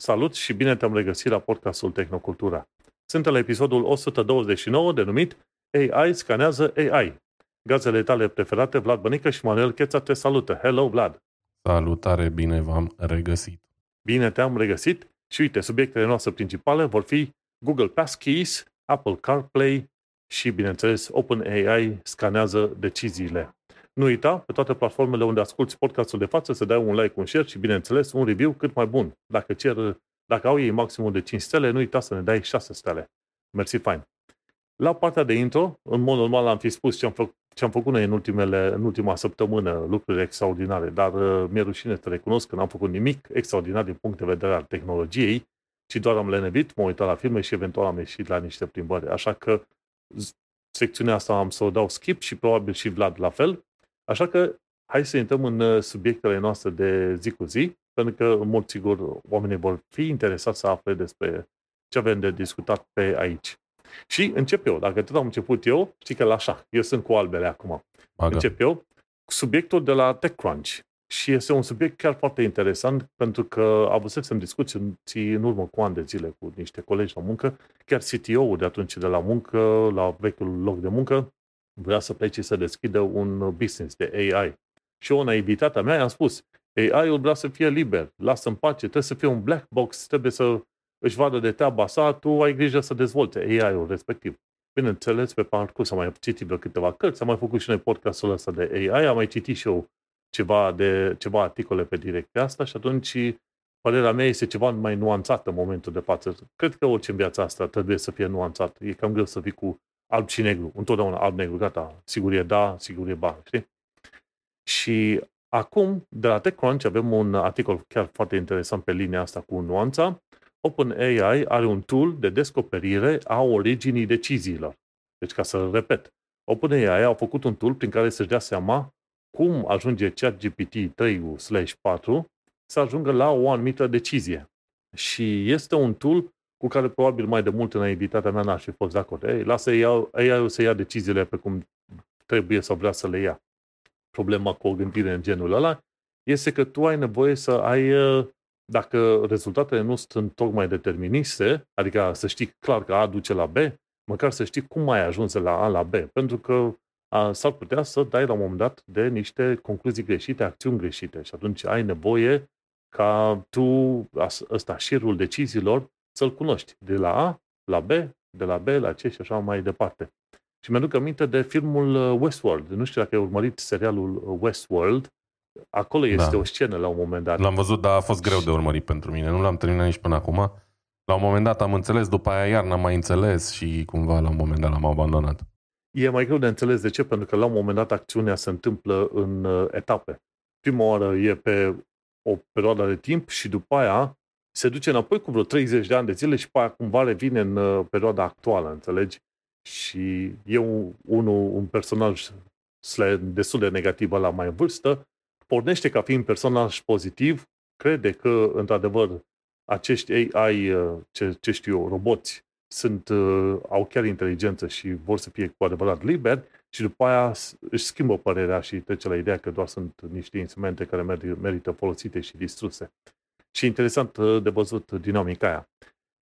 Salut și bine te-am regăsit la podcastul Tehnocultura. Sunt la episodul 129 denumit AI scanează AI. Gazele tale preferate, Vlad Bănică și Manuel Cheța te salută. Hello, Vlad! Salutare, bine v-am regăsit! Bine te-am regăsit și uite, subiectele noastre principale vor fi Google Passkeys, Apple CarPlay și, bineînțeles, OpenAI scanează deciziile. Nu uita, pe toate platformele unde asculti podcastul de față, să dai un like, un share și, bineînțeles, un review cât mai bun. Dacă, cer, dacă au ei maximul de 5 stele, nu uita să ne dai 6 stele. Mersi, fain. La partea de intro, în mod normal am fi spus ce am, fă, ce am făcut noi în, ultimele, în ultima săptămână, lucruri extraordinare, dar uh, mi-e rușine să recunosc că n-am făcut nimic extraordinar din punct de vedere al tehnologiei, ci doar am lenevit, m-am uitat la filme și eventual am ieșit la niște plimbări. Așa că secțiunea asta am să o dau skip și probabil și Vlad la fel. Așa că hai să intrăm în uh, subiectele noastre de zi cu zi, pentru că, în mod sigur, oamenii vor fi interesați să afle despre ce avem de discutat pe aici. Și încep eu. Dacă tot am început eu, știi că la așa, eu sunt cu albele acum. Bagă. Încep eu. Subiectul de la TechCrunch. Și este un subiect chiar foarte interesant pentru că avusesem discuții în urmă cu ani de zile cu niște colegi la muncă, chiar CTO-ul de atunci de la muncă, la vechiul loc de muncă, vrea să plece să deschidă un business de AI. Și o naivitatea mea i-am spus, AI-ul vrea să fie liber, lasă în pace, trebuie să fie un black box, trebuie să își vadă de treaba sa, tu ai grijă să dezvolte AI-ul respectiv. Bineînțeles, pe parcurs am mai citit vreo câteva cărți, am mai făcut și noi podcastul ăsta de AI, am mai citit și eu ceva, de, ceva articole pe direcția asta și atunci părerea mea este ceva mai nuanțată în momentul de față. Cred că orice în viața asta trebuie să fie nuanțat. E cam greu să fii cu alb și negru. Întotdeauna alb-negru, gata. Sigur e da, sigur e ba. Știi? Și acum, de la TechCrunch, avem un articol chiar foarte interesant pe linia asta cu nuanța. OpenAI are un tool de descoperire a originii deciziilor. Deci, ca să repet, OpenAI a făcut un tool prin care să-și dea seama cum ajunge ChatGPT 3/4 să ajungă la o anumită decizie. Și este un tool cu care probabil mai de mult în naivitatea mea n-aș fi fost de acord. Ei, lasă AI-ul să ia deciziile pe cum trebuie sau vrea să le ia. Problema cu o gândire în genul ăla este că tu ai nevoie să ai, dacă rezultatele nu sunt tocmai deterministe, adică să știi clar că A duce la B, măcar să știi cum ai ajuns de la A la B. Pentru că a, s-ar putea să dai la un moment dat de niște concluzii greșite, acțiuni greșite și atunci ai nevoie ca tu, ăsta, șirul deciziilor, să-l cunoști. De la A la B, de la B la C și așa mai departe. Și mi-aduc aminte de filmul uh, Westworld. Nu știu dacă ai urmărit serialul uh, Westworld. Acolo este da. o scenă la un moment dat. L-am văzut, dar a fost greu de urmărit pentru mine. Nu l-am terminat nici până acum. La un moment dat am înțeles, după aia iar n-am mai înțeles și cumva la un moment dat l-am abandonat. E mai greu de înțeles de ce, pentru că la un moment dat acțiunea se întâmplă în uh, etape. Prima oară e pe o perioadă de timp și după aia se duce înapoi cu vreo 30 de ani de zile și pe aia cumva revine în uh, perioada actuală, înțelegi? Și e un, unul, un personaj destul de negativ la mai în vârstă, pornește ca fiind personaj pozitiv, crede că, într-adevăr, acești AI, uh, ce, ce știu eu, roboți, sunt, uh, au chiar inteligență și vor să fie cu adevărat liberi și după aia își schimbă părerea și trece la ideea că doar sunt niște instrumente care merită folosite și distruse. Și interesant uh, de văzut dinamica aia.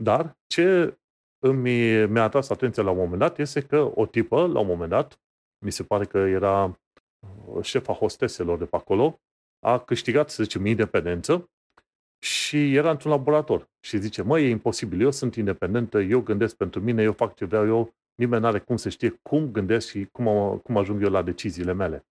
Dar ce îmi, mi-a atras atenția la un moment dat este că o tipă, la un moment dat, mi se pare că era uh, șefa hosteselor de pe acolo, a câștigat, să zicem, independență și era într-un laborator. Și zice, măi, e imposibil, eu sunt independentă, eu gândesc pentru mine, eu fac ce vreau eu, nimeni nu are cum să știe cum gândesc și cum, cum ajung eu la deciziile mele.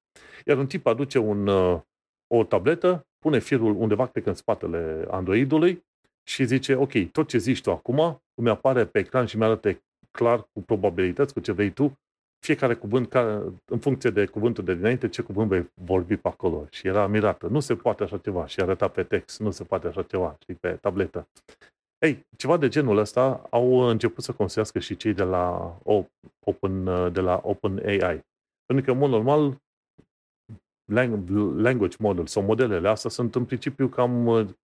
Iar un tip aduce un, uh, o tabletă, pune firul undeva, cred că în spatele Androidului și zice, ok, tot ce zici tu acum îmi apare pe ecran și mi-arată clar cu probabilități, cu ce vrei tu, fiecare cuvânt, care, în funcție de cuvântul de dinainte, ce cuvânt vei vorbi pe acolo. Și era mirată. Nu se poate așa ceva. Și arăta pe text. Nu se poate așa ceva. Și pe tabletă. Ei, ceva de genul ăsta au început să construiască și cei de la Open, de la OpenAI. Pentru că, în mod normal, language model sau modelele astea sunt în principiu cam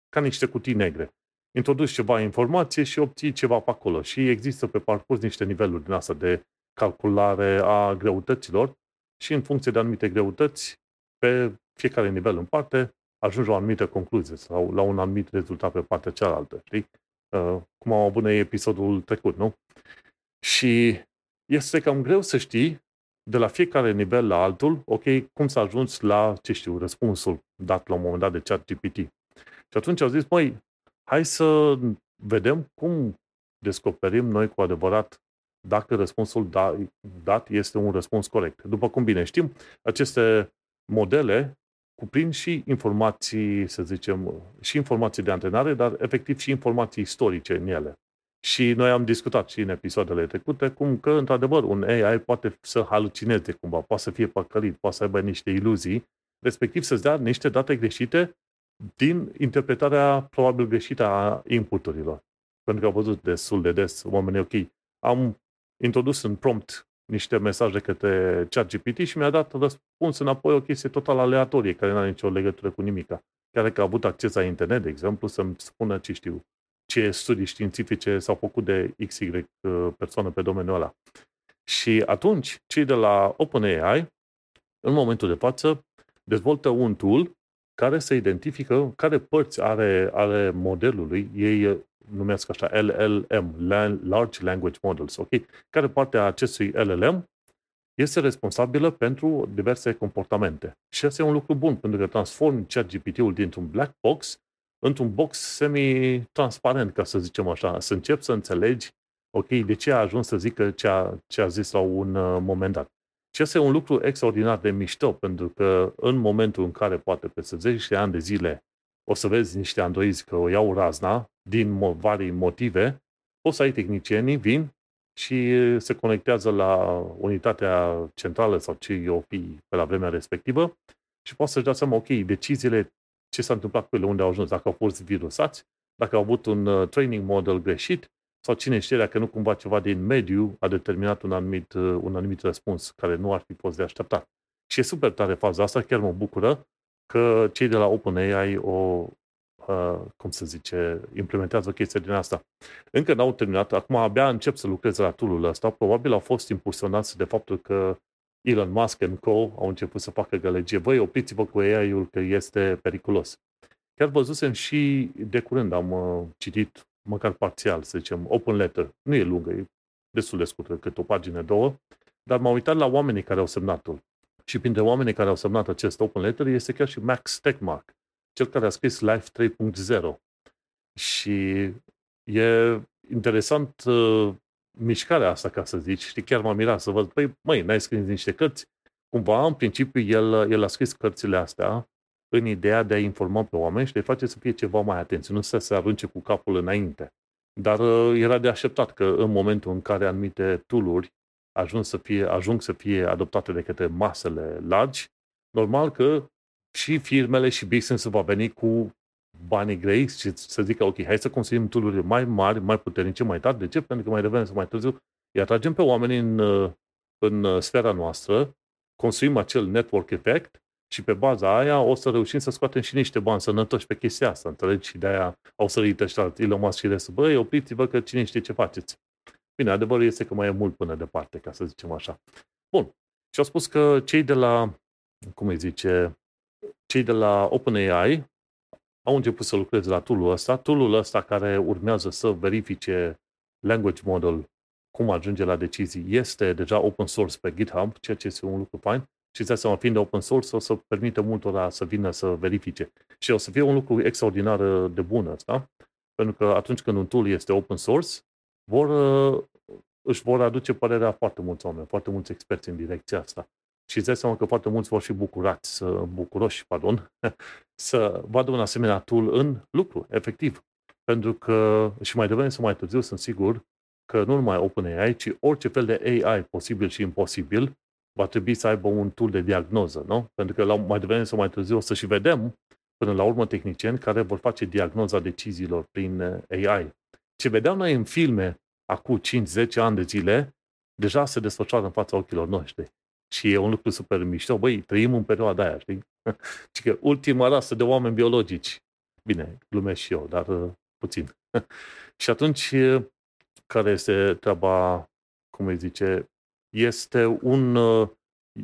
ca niște cutii negre. Introduci ceva informație și obții ceva pe acolo. Și există pe parcurs niște niveluri din asta de calculare a greutăților și în funcție de anumite greutăți, pe fiecare nivel în parte, ajungi la o anumită concluzie sau la un anumit rezultat pe partea cealaltă, știi? Uh, cum am avut noi episodul trecut, nu? Și este cam greu să știi de la fiecare nivel la altul, ok, cum să ajungi la, ce știu, răspunsul dat la un moment dat de chat GPT. Și atunci au zis, măi, hai să vedem cum descoperim noi cu adevărat dacă răspunsul da, dat este un răspuns corect. După cum bine știm, aceste modele cuprind și informații, să zicem, și informații de antrenare, dar efectiv și informații istorice în ele. Și noi am discutat și în episoadele trecute cum că, într-adevăr, un AI poate să halucineze cumva, poate să fie păcălit, poate să aibă niște iluzii, respectiv să-ți dea niște date greșite din interpretarea probabil greșită a inputurilor. Pentru că au văzut destul de des oamenii, ok, am introdus în prompt niște mesaje către ChatGPT și mi-a dat răspuns înapoi o chestie total aleatorie, care nu are nicio legătură cu nimica. Chiar că a avut acces la internet, de exemplu, să-mi spună ce știu, ce studii științifice s-au făcut de XY uh, persoană pe domeniul ăla. Și atunci, cei de la OpenAI, în momentul de față, dezvoltă un tool care să identifică care părți are, are modelului, ei numesc așa LLM, Large Language Models, ok? Care parte a acestui LLM este responsabilă pentru diverse comportamente. Și asta e un lucru bun, pentru că transform ChatGPT-ul dintr-un black box într-un box semi-transparent, ca să zicem așa, să începi să înțelegi, ok, de ce a ajuns să zică ce a, ce a zis la un uh, moment dat. Și asta e un lucru extraordinar de mișto, pentru că în momentul în care poate peste 10 ani de zile o să vezi niște androizi că o iau razna din vari motive, o să ai tehnicienii, vin și se conectează la unitatea centrală sau ce o fi pe la vremea respectivă și poate să-și dea seama, ok, deciziile, ce s-a întâmplat cu ele, unde au ajuns, dacă au fost virusați, dacă au avut un uh, training model greșit sau cine știe dacă nu cumva ceva din mediu a determinat un anumit, uh, un anumit răspuns care nu ar fi fost de așteptat. Și e super tare faza asta, chiar mă bucură că cei de la OpenAI o, uh, cum să zice, implementează chestia din asta. Încă n-au terminat, acum abia încep să lucreze la tool ăsta, probabil au fost impulsionați de faptul că Elon Musk and Co. au început să facă gălăgie. Voi opriți-vă cu AI-ul că este periculos. Chiar văzusem și de curând, am uh, citit măcar parțial, să zicem, open letter. Nu e lungă, e destul de scurtă, cât o pagină, două, dar m-am uitat la oamenii care au semnat-o. Și printre oamenii care au semnat acest open letter este chiar și Max Tegmark, cel care a scris Life 3.0. Și e interesant uh, mișcarea asta, ca să zici. Știi, chiar m-am mirat să văd, păi, măi, n-ai scris niște cărți? Cumva, în principiu, el, el a scris cărțile astea în ideea de a informa pe oameni și de a face să fie ceva mai atenți, nu să se arunce cu capul înainte. Dar uh, era de așteptat că în momentul în care anumite tooluri ajung să fie, ajung să fie adoptate de către masele largi, normal că și firmele și business va veni cu banii grei și să zică, ok, hai să construim tool mai mari, mai puternice, mai tari. De ce? Pentru că mai devreme sau mai târziu îi atragem pe oameni în, în sfera noastră, construim acel network effect și pe baza aia o să reușim să scoatem și niște bani sănătoși pe chestia asta, înțelegi? Și de-aia au sărit ăștia Elon Musk și restul. Băi, opriți-vă că cine știe ce faceți. Bine, adevărul este că mai e mult până departe, ca să zicem așa. Bun. Și au spus că cei de la, cum îi zice, cei de la OpenAI au început să lucreze la tool-ul ăsta. Tool-ul ăsta care urmează să verifice language model, cum ajunge la decizii, este deja open source pe GitHub, ceea ce este un lucru fain. Și îți seama, fiind de open source, o să permită multora să vină să verifice. Și o să fie un lucru extraordinar de bun ăsta, pentru că atunci când un tool este open source, vor, uh, își vor aduce părerea foarte mulți oameni, foarte mulți experți în direcția asta. Și îți dai seama că foarte mulți vor fi bucurați, să, bucuroși, pardon, să vadă un asemenea tool în lucru, efectiv. Pentru că, și mai devreme sau mai târziu, sunt sigur că nu numai OpenAI, ci orice fel de AI posibil și imposibil va trebui să aibă un tool de diagnoză, nu? Pentru că la, mai devreme sau mai târziu o să și vedem, până la urmă, tehnicieni care vor face diagnoza deciziilor prin uh, AI. Ce vedeam noi în filme acum 5-10 ani de zile, deja se desfășoară în fața ochilor noștri. Și e un lucru super mișto. Băi, trăim în perioada aia, știi? Și că ultima rasă de oameni biologici. Bine, glumesc și eu, dar uh, puțin. și atunci, uh, care este treaba, cum îi zice, este un, uh,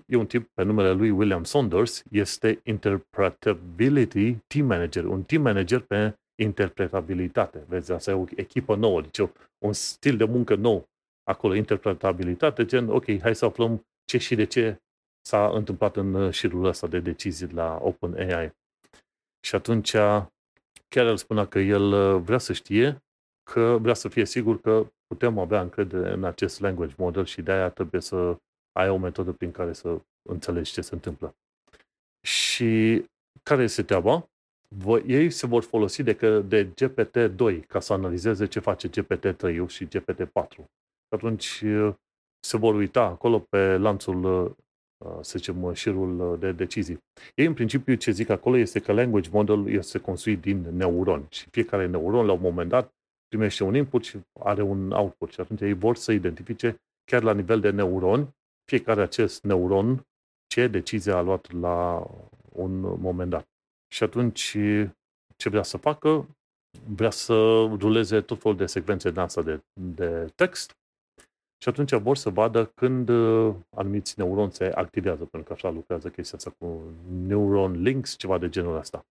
e un tip pe numele lui William Saunders, este Interpretability Team Manager, un team manager pe interpretabilitate. Vezi, asta e o echipă nouă, deci un stil de muncă nou. Acolo, interpretabilitate, gen, ok, hai să aflăm ce și de ce s-a întâmplat în șirul ăsta de decizii la OpenAI. Și atunci chiar el spunea că el vrea să știe, că vrea să fie sigur că putem avea încredere în acest language model și de-aia trebuie să ai o metodă prin care să înțelegi ce se întâmplă. Și care este treaba? Ei se vor folosi de, că, de GPT-2 ca să analizeze ce face GPT-3 și GPT-4. Atunci se vor uita acolo pe lanțul, să zicem, șirul de decizii. Ei, în principiu, ce zic acolo este că language model este construit din neuroni și fiecare neuron, la un moment dat, primește un input și are un output. Și atunci ei vor să identifice chiar la nivel de neuron fiecare acest neuron ce decizie a luat la un moment dat. Și atunci ce vrea să facă? Vrea să ruleze tot felul de secvențe din asta de, de text și atunci vor să vadă când anumiți neuronți se activează, pentru că așa lucrează chestia asta cu neuron links, ceva de genul ăsta.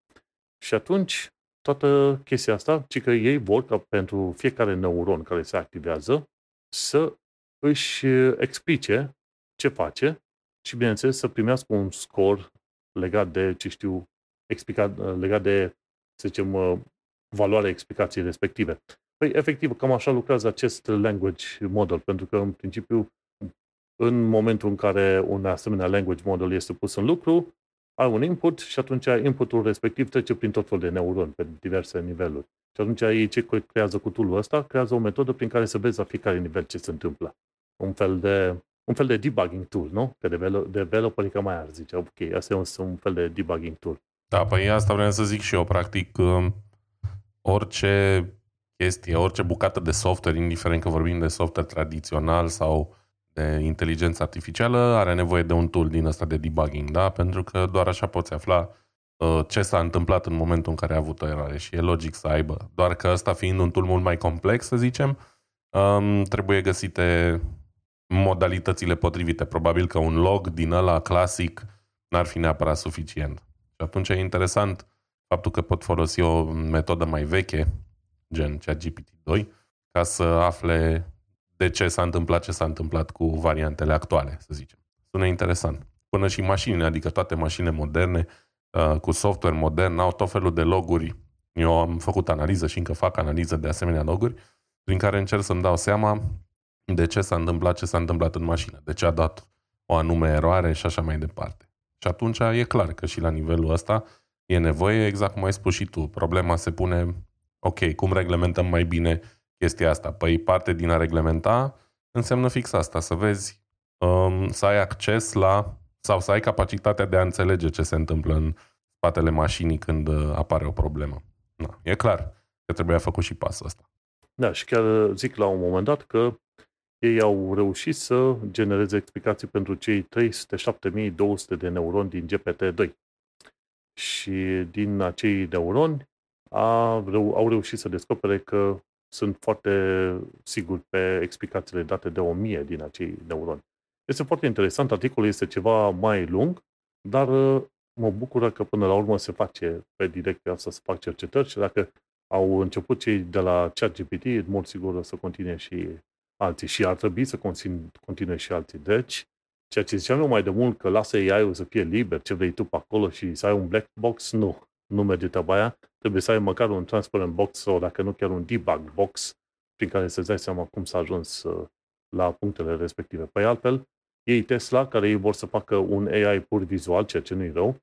Și atunci toată chestia asta, ci că ei vor ca pentru fiecare neuron care se activează să își explice ce face și, bineînțeles, să primească un scor legat de, ce știu, explicat, legat de, să zicem, uh, valoarea explicației respective. Păi, efectiv, cam așa lucrează acest language model, pentru că, în principiu, în momentul în care un asemenea language model este pus în lucru, ai un input și atunci inputul respectiv trece prin tot felul de neuroni pe diverse niveluri. Și atunci ei ce creează cu tool ăsta? Creează o metodă prin care să vezi la fiecare nivel ce se întâmplă. Un fel de un fel de debugging tool, nu? Că developerii că mai ar zice, ok, asta e un, un fel de debugging tool. Da, păi asta vreau să zic și eu, practic, um, orice chestie, orice bucată de software, indiferent că vorbim de software tradițional sau de inteligență artificială, are nevoie de un tool din ăsta de debugging, da? Pentru că doar așa poți afla uh, ce s-a întâmplat în momentul în care a avut o eroare și e logic să aibă. Doar că ăsta fiind un tool mult mai complex, să zicem, um, trebuie găsite modalitățile potrivite. Probabil că un log din ăla clasic n-ar fi neapărat suficient. Și atunci e interesant faptul că pot folosi o metodă mai veche, gen ChatGPT-2, ca să afle de ce s-a întâmplat ce s-a întâmplat cu variantele actuale, să zicem. Sună interesant. Până și mașinile, adică toate mașinile moderne, uh, cu software modern, au tot felul de loguri. Eu am făcut analiză și încă fac analiză de asemenea loguri, prin care încerc să-mi dau seama de ce s-a întâmplat ce s-a întâmplat în mașină, de ce a dat o anume eroare și așa mai departe. Și atunci e clar că și la nivelul ăsta e nevoie, exact cum ai spus și tu, problema se pune, ok, cum reglementăm mai bine chestia asta? Păi parte din a reglementa înseamnă fix asta, să vezi, um, să ai acces la, sau să ai capacitatea de a înțelege ce se întâmplă în spatele mașinii când uh, apare o problemă. Na, e clar că trebuia făcut și pasul ăsta. Da, și chiar zic la un moment dat că ei au reușit să genereze explicații pentru cei 307.200 de neuroni din GPT-2. Și din acei neuroni a, au reușit să descopere că sunt foarte siguri pe explicațiile date de 1000 din acei neuroni. Este foarte interesant, articolul este ceva mai lung, dar uh, mă bucură că până la urmă se face pe direcția asta să fac cercetări și dacă au început cei de la ChatGPT, în mod sigur o să continue și alții și ar trebui să continue și alții. Deci, ceea ce ziceam eu mai de mult, că lasă AI-ul să fie liber, ce vrei tu pe acolo și să ai un black box, nu. Nu merge treaba aia. Trebuie să ai măcar un transparent box sau dacă nu chiar un debug box prin care să-ți dai seama cum s-a ajuns uh, la punctele respective. Păi altfel, ei Tesla, care ei vor să facă un AI pur vizual, ceea ce nu-i rău,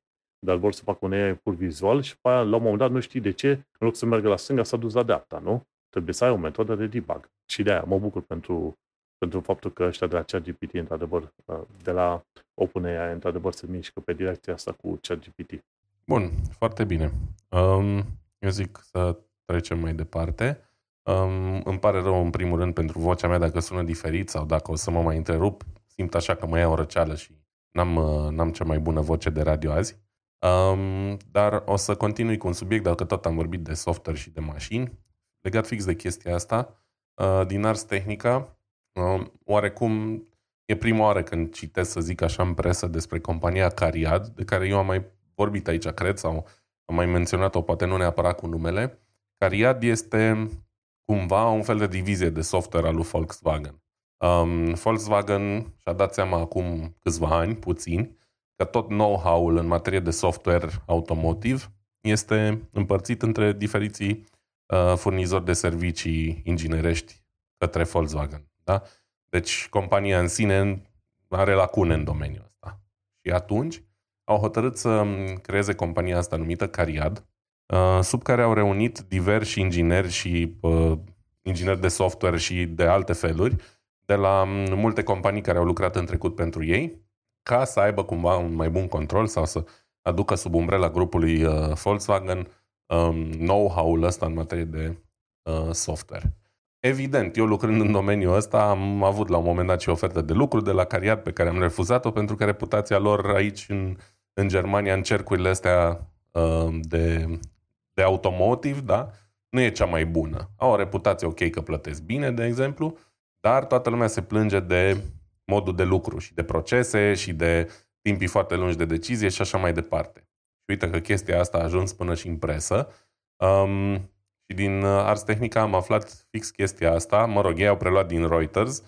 dar vor să facă un AI pur vizual și pe aia, la un moment dat, nu știi de ce, în loc să meargă la stânga, s-a dus la dreapta, nu? Trebuie să ai o metodă de debug. Și de aia mă bucur pentru, pentru faptul că ăștia de la ChatGPT, într-adevăr, uh, de la OpenAI, într-adevăr, se mișcă pe direcția asta cu ChatGPT. Bun, foarte bine. Um, eu zic să trecem mai departe. Um, îmi pare rău, în primul rând, pentru vocea mea dacă sună diferit sau dacă o să mă mai întrerup. Simt așa că mă ia o răceală și n-am, uh, n-am cea mai bună voce de radio azi. Um, dar o să continui cu un subiect, dacă tot am vorbit de software și de mașini legat fix de chestia asta, uh, din Ars Technica, uh, oarecum E prima oară când citesc, să zic așa, în presă despre compania Cariad, de care eu am mai vorbit aici, cred, sau am mai menționat-o, poate nu neapărat cu numele. Cariad este cumva un fel de divizie de software al lui Volkswagen. Um, Volkswagen și-a dat seama acum câțiva ani, puțin, că tot know-how-ul în materie de software automotiv este împărțit între diferiții uh, furnizori de servicii inginerești către Volkswagen. Da? Deci compania în sine are lacune în domeniul ăsta. Și atunci au hotărât să creeze compania asta numită Cariad, uh, sub care au reunit diversi ingineri și uh, ingineri de software și de alte feluri, de la multe companii care au lucrat în trecut pentru ei, ca să aibă cumva un mai bun control sau să aducă sub umbrela grupului uh, Volkswagen um, know-how-ul ăsta în materie de software. Evident, eu lucrând în domeniul ăsta am avut la un moment dat și ofertă de lucru de la Cariat pe care am refuzat-o pentru că reputația lor aici în, în Germania, în cercurile astea uh, de, de automotive, da, nu e cea mai bună. Au o reputație ok că plătesc bine, de exemplu, dar toată lumea se plânge de modul de lucru și de procese și de timpii foarte lungi de decizie și așa mai departe. Și uite că chestia asta a ajuns până și în presă. Um, și din uh, Ars Technica am aflat fix chestia asta, mă rog, ei au preluat din Reuters,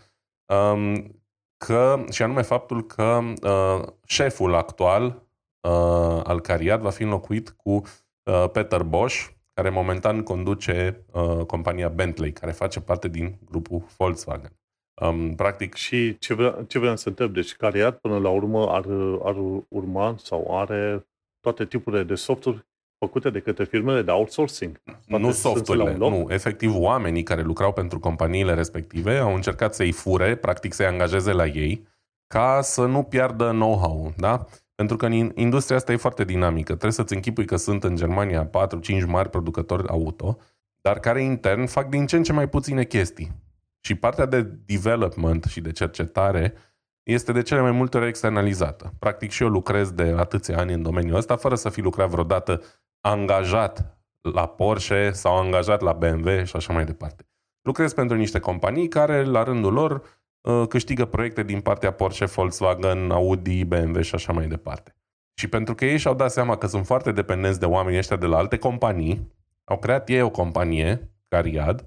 um, că, și anume faptul că uh, șeful actual uh, al Cariad va fi înlocuit cu uh, Peter Bosch, care momentan conduce uh, compania Bentley, care face parte din grupul Volkswagen. Um, practic... Și ce, vrea, ce vreau să întreb, deci Cariad până la urmă ar, ar urma sau are toate tipurile de software făcute de către firmele de outsourcing. nu software nu. Efectiv, oamenii care lucrau pentru companiile respective au încercat să-i fure, practic să-i angajeze la ei, ca să nu piardă know-how, da? Pentru că în industria asta e foarte dinamică. Trebuie să-ți închipui că sunt în Germania 4-5 mari producători auto, dar care intern fac din ce în ce mai puține chestii. Și partea de development și de cercetare este de cele mai multe ori externalizată. Practic și eu lucrez de atâția ani în domeniul ăsta, fără să fi lucrat vreodată angajat la Porsche sau angajat la BMW și așa mai departe. Lucrez pentru niște companii care, la rândul lor, uh, câștigă proiecte din partea Porsche, Volkswagen, Audi, BMW și așa mai departe. Și pentru că ei și-au dat seama că sunt foarte dependenți de oamenii ăștia de la alte companii, au creat ei o companie, Cariad,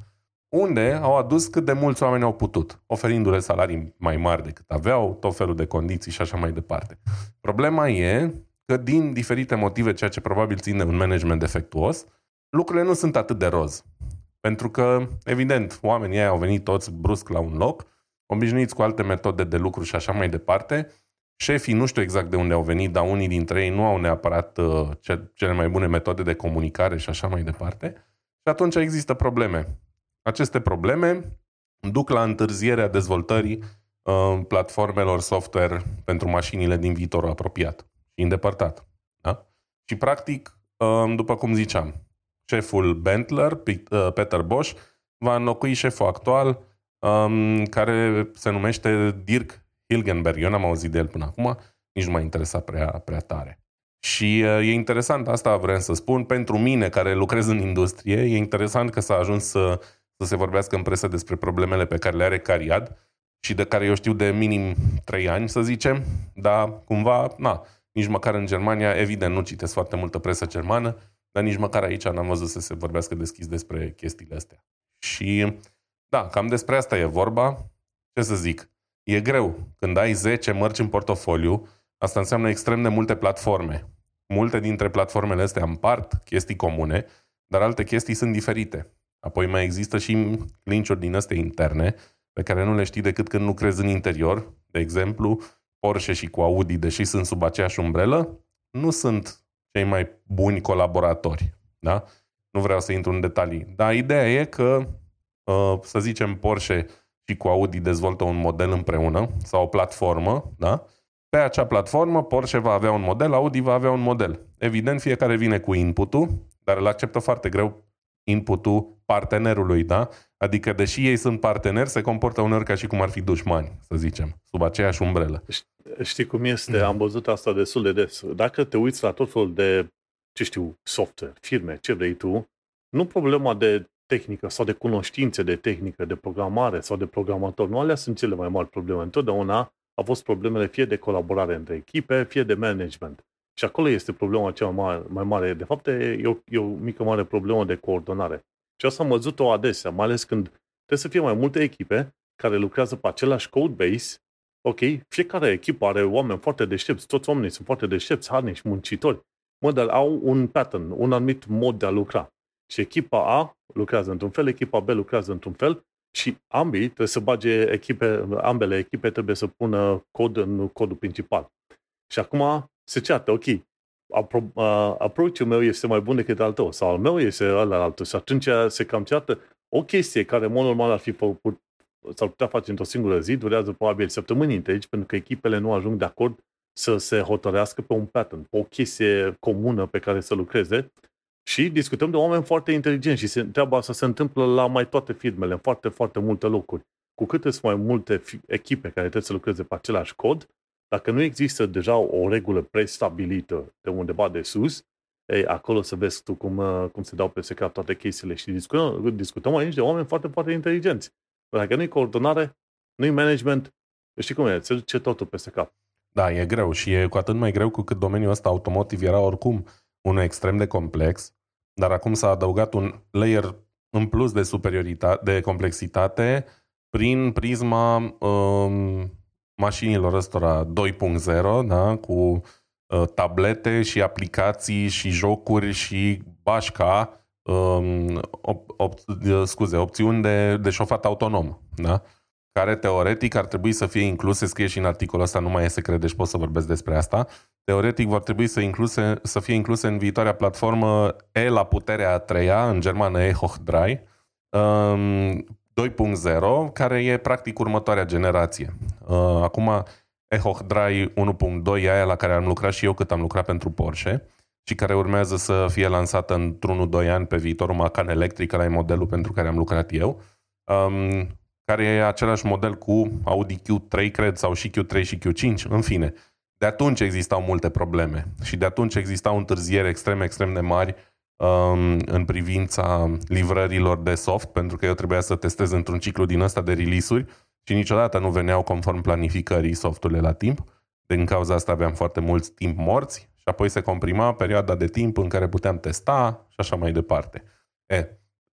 unde au adus cât de mulți oameni au putut, oferindu-le salarii mai mari decât aveau, tot felul de condiții și așa mai departe. Problema e că din diferite motive, ceea ce probabil ține un management defectuos, lucrurile nu sunt atât de roz. Pentru că, evident, oamenii ei au venit toți brusc la un loc, obișnuiți cu alte metode de lucru și așa mai departe. Șefii nu știu exact de unde au venit, dar unii dintre ei nu au neapărat uh, cele mai bune metode de comunicare și așa mai departe. Și atunci există probleme. Aceste probleme duc la întârzierea dezvoltării uh, platformelor software pentru mașinile din viitorul apropiat și îndepărtat. Da? Și practic, um, după cum ziceam, șeful Bentler, uh, Peter Bosch, va înlocui șeful actual um, care se numește Dirk Hilgenberg. Eu n-am auzit de el până acum, nici nu m-a interesat prea, prea tare. Și uh, e interesant, asta vrem să spun, pentru mine care lucrez în industrie, e interesant că s-a ajuns să, să se vorbească în presă despre problemele pe care le are Cariad și de care eu știu de minim 3 ani, să zicem, dar cumva, na, nici măcar în Germania, evident, nu citesc foarte multă presă germană, dar nici măcar aici n-am văzut să se vorbească deschis despre chestiile astea. Și da, cam despre asta e vorba. Ce să zic? E greu. Când ai 10 mărci în portofoliu, asta înseamnă extrem de multe platforme. Multe dintre platformele astea împart chestii comune, dar alte chestii sunt diferite. Apoi mai există și linciuri din astea interne, pe care nu le știi decât când lucrezi în interior. De exemplu, Porsche și cu Audi, deși sunt sub aceeași umbrelă, nu sunt cei mai buni colaboratori. Da? Nu vreau să intru în detalii. Dar ideea e că, uh, să zicem, Porsche și cu Audi dezvoltă un model împreună sau o platformă, da? Pe acea platformă, Porsche va avea un model, Audi va avea un model. Evident, fiecare vine cu inputul, dar îl acceptă foarte greu inputul partenerului, da? Adică, deși ei sunt parteneri, se comportă uneori ca și cum ar fi dușmani, să zicem, sub aceeași umbrelă. Știi cum este? Am văzut asta destul de des. Dacă te uiți la tot felul de, ce știu, software, firme, ce vrei tu, nu problema de tehnică sau de cunoștințe de tehnică, de programare sau de programator, nu alea sunt cele mai mari probleme. Întotdeauna au fost problemele fie de colaborare între echipe, fie de management. Și acolo este problema cea mai, mai mare. De fapt, e o, e o mică mare problemă de coordonare. Și asta am văzut-o adesea, mai ales când trebuie să fie mai multe echipe care lucrează pe același code base. Ok, fiecare echipă are oameni foarte deștepți, toți oamenii sunt foarte deștepți, harnici, muncitori. Mă, dar au un pattern, un anumit mod de a lucra. Și echipa A lucrează într-un fel, echipa B lucrează într-un fel și ambii trebuie să bage echipe, ambele echipe trebuie să pună cod în codul principal. Și acum se ceartă, ok, apro- uh, approach-ul meu este mai bun decât al tău sau al meu este ăla altul și atunci se cam ceartă o chestie care, în mod normal, ar fi făcut, s-ar putea face într-o singură zi, durează probabil săptămâni întregi, pentru că echipele nu ajung de acord să se hotărească pe un pattern, pe o chestie comună pe care să lucreze și discutăm de oameni foarte inteligenți și se, treaba asta se întâmplă la mai toate firmele, în foarte, foarte multe locuri. Cu cât sunt mai multe echipe care trebuie să lucreze pe același cod, dacă nu există deja o regulă prestabilită de undeva de sus, ei, acolo să vezi tu cum, uh, cum se dau pe cap toate chestiile și discutăm, discutăm aici de oameni foarte, foarte inteligenți. Dacă nu-i coordonare, nu-i management, știi cum e, se duce totul peste cap. Da, e greu și e cu atât mai greu cu cât domeniul ăsta automotiv era oricum unul extrem de complex, dar acum s-a adăugat un layer în plus de superioritate, de complexitate prin prisma um, mașinilor ăstora 2.0, da, cu uh, tablete și aplicații și jocuri și bașca, um, op, op, scuze, opțiuni de, de șofat autonom, da? Care teoretic ar trebui să fie incluse, scrie și în articolul ăsta, nu mai e secret, deci pot să vorbesc despre asta, teoretic vor trebui să, incluse, să fie incluse în viitoarea platformă E la puterea a treia, în germană E Hochdrei, um, 2.0, care e practic următoarea generație. Uh, acum, Ehoch-Dry 1.2 e aia la care am lucrat și eu cât am lucrat pentru Porsche și care urmează să fie lansată într-unul-doi ani pe viitor, Macan Electric, la e modelul pentru care am lucrat eu, um, care e același model cu Audi Q3, cred, sau și Q3 și Q5, în fine. De atunci existau multe probleme și de atunci existau întârzieri extrem, extrem de mari um, în privința livrărilor de soft, pentru că eu trebuia să testez într-un ciclu din ăsta de release-uri și niciodată nu veneau conform planificării softurile la timp. Din cauza asta aveam foarte mulți timp morți și apoi se comprima perioada de timp în care puteam testa și așa mai departe. E,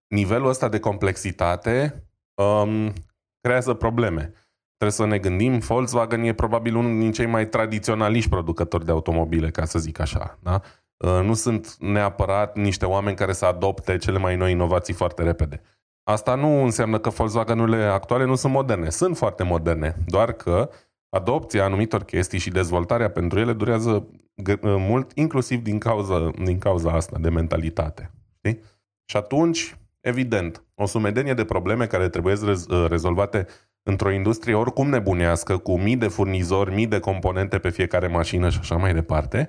nivelul ăsta de complexitate um, creează probleme. Trebuie să ne gândim, Volkswagen e probabil unul din cei mai tradiționaliști producători de automobile, ca să zic așa. Da? Uh, nu sunt neapărat niște oameni care să adopte cele mai noi inovații foarte repede. Asta nu înseamnă că Volkswagenurile actuale nu sunt moderne. Sunt foarte moderne, doar că adopția anumitor chestii și dezvoltarea pentru ele durează uh, mult, inclusiv din cauza, din cauza asta de mentalitate. Știi? Și atunci, evident, o sumedenie de probleme care trebuie uh, rezolvate într-o industrie oricum nebunească, cu mii de furnizori, mii de componente pe fiecare mașină și așa mai departe,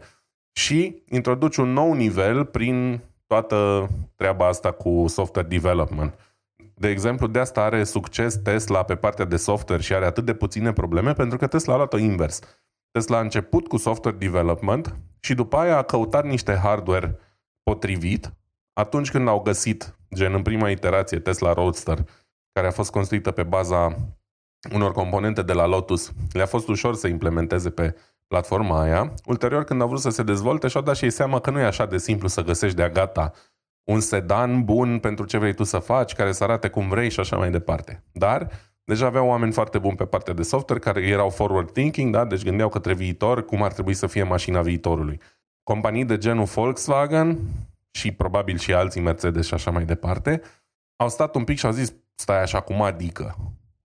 și introduci un nou nivel prin toată treaba asta cu software development. De exemplu, de asta are succes Tesla pe partea de software și are atât de puține probleme, pentru că Tesla a luat-o invers. Tesla a început cu software development și după aia a căutat niște hardware potrivit atunci când au găsit, gen în prima iterație Tesla Roadster, care a fost construită pe baza unor componente de la Lotus, le-a fost ușor să implementeze pe platforma aia. Ulterior, când au vrut să se dezvolte, și-au dat și ei seama că nu e așa de simplu să găsești de-a gata un sedan bun pentru ce vrei tu să faci, care să arate cum vrei și așa mai departe. Dar deja aveau oameni foarte buni pe partea de software care erau forward thinking, da? deci gândeau către viitor, cum ar trebui să fie mașina viitorului. Companii de genul Volkswagen și probabil și alții Mercedes și așa mai departe, au stat un pic și au zis, stai așa, cum adică?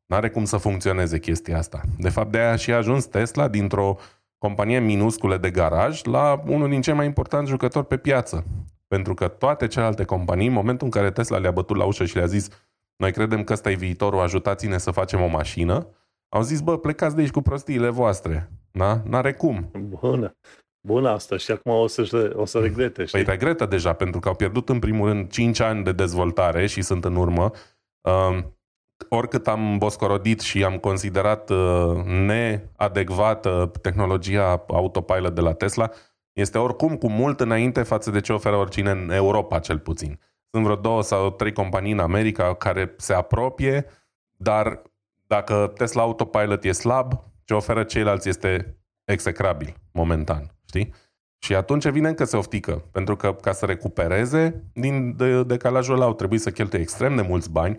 N-are cum să funcționeze chestia asta. De fapt, de aia și a ajuns Tesla dintr-o companie minuscule de garaj la unul din cei mai importanti jucători pe piață. Pentru că toate celelalte companii, în momentul în care Tesla le-a bătut la ușă și le-a zis noi credem că ăsta e viitorul, ajutați-ne să facem o mașină, au zis, bă, plecați de aici cu prostiile voastre. Da? N-are cum. Bună. Bună asta și acum o să, o să regrete. Știi? Păi regretă deja, pentru că au pierdut în primul rând 5 ani de dezvoltare și sunt în urmă. Uh, oricât am boscorodit și am considerat uh, neadecvată tehnologia autopilot de la Tesla, este oricum cu mult înainte față de ce oferă oricine în Europa, cel puțin. Sunt vreo două sau trei companii în America care se apropie, dar dacă Tesla Autopilot e slab ce oferă ceilalți este execrabil, momentan, știi? Și atunci evident că se oftică, pentru că ca să recupereze din de, decalajul ăla au trebuit să cheltuie extrem de mulți bani,